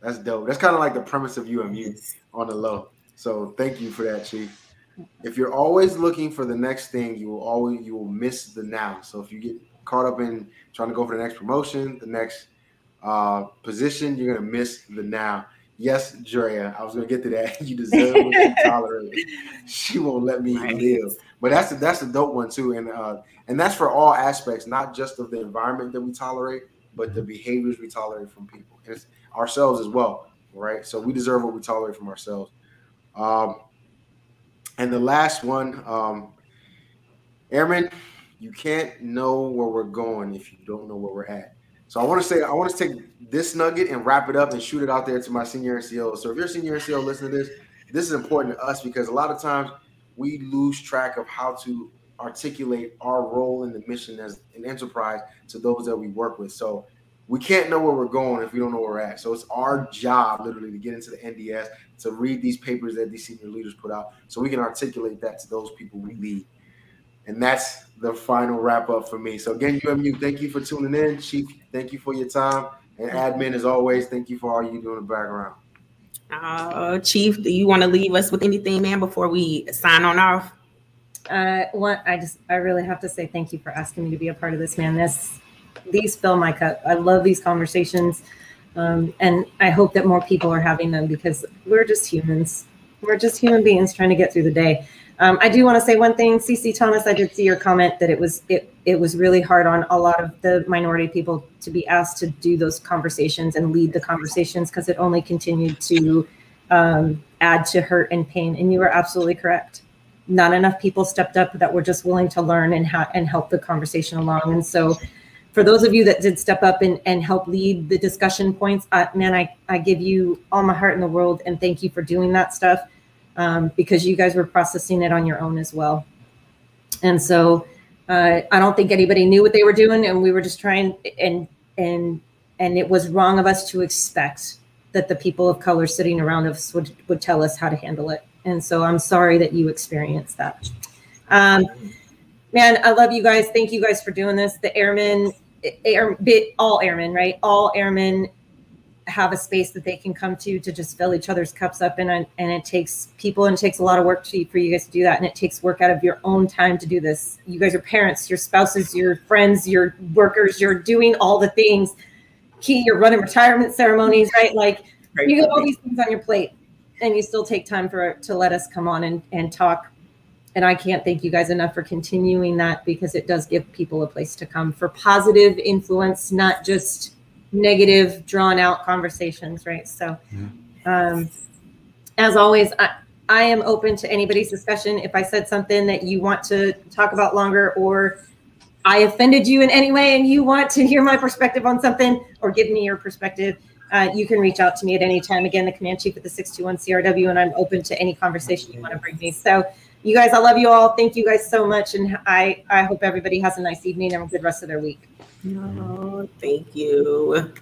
that's dope. That's kind of like the premise of UMU on the low. So thank you for that, Chief. if you're always looking for the next thing, you will always you will miss the now. So if you get caught up in trying to go for the next promotion, the next uh, position, you're gonna miss the now. Yes, Drea, I was gonna get to that. You deserve what you tolerate. She won't let me right. live. But that's a, that's a dope one too, and uh, and that's for all aspects, not just of the environment that we tolerate, but the behaviors we tolerate from people, and ourselves as well. Right. So we deserve what we tolerate from ourselves. Um, and the last one, um, Airman, you can't know where we're going if you don't know where we're at. So I want to say I want to take this nugget and wrap it up and shoot it out there to my senior NCO. So if you're a senior NCO listening to this, this is important to us because a lot of times we lose track of how to articulate our role in the mission as an enterprise to those that we work with. So we can't know where we're going if we don't know where we're at. So it's our job literally to get into the NDS, to read these papers that these senior leaders put out so we can articulate that to those people we lead. And that's the final wrap up for me. So again, UMU, thank you for tuning in. Chief, thank you for your time. And admin, as always, thank you for all you do in the background. Uh, Chief, do you want to leave us with anything, man, before we sign on off? Uh, what I just, I really have to say thank you for asking me to be a part of this, man. This, these fill my cup. I love these conversations, um, and I hope that more people are having them because we're just humans. We're just human beings trying to get through the day. Um, I do want to say one thing, CC Thomas. I did see your comment that it was it it was really hard on a lot of the minority people to be asked to do those conversations and lead the conversations because it only continued to um, add to hurt and pain. And you were absolutely correct. Not enough people stepped up that were just willing to learn and ha- and help the conversation along. And so, for those of you that did step up and, and help lead the discussion points, uh, man, I, I give you all my heart in the world and thank you for doing that stuff um, because you guys were processing it on your own as well. And so uh, I don't think anybody knew what they were doing, and we were just trying and and and it was wrong of us to expect that the people of color sitting around us would would tell us how to handle it. And so I'm sorry that you experienced that. Um, man, I love you guys. Thank you guys for doing this. The airmen, air, all airmen, right? All airmen have a space that they can come to to just fill each other's cups up and and it takes people and it takes a lot of work to, for you guys to do that and it takes work out of your own time to do this. You guys are parents your spouses your friends your workers you're doing all the things. Key you're running retirement ceremonies right? Like you got all these things on your plate and you still take time for to let us come on and, and talk. And i can't thank you guys enough for continuing that because it does give people a place to come for positive influence not just negative, drawn out conversations, right? So, um, as always, I, I am open to anybody's discussion. If I said something that you want to talk about longer, or I offended you in any way and you want to hear my perspective on something or give me your perspective, uh, you can reach out to me at any time. Again, the command chief at the 621 CRW, and I'm open to any conversation you want to bring me. So, you guys, I love you all. Thank you guys so much. And I, I hope everybody has a nice evening and a good rest of their week. Oh, thank you.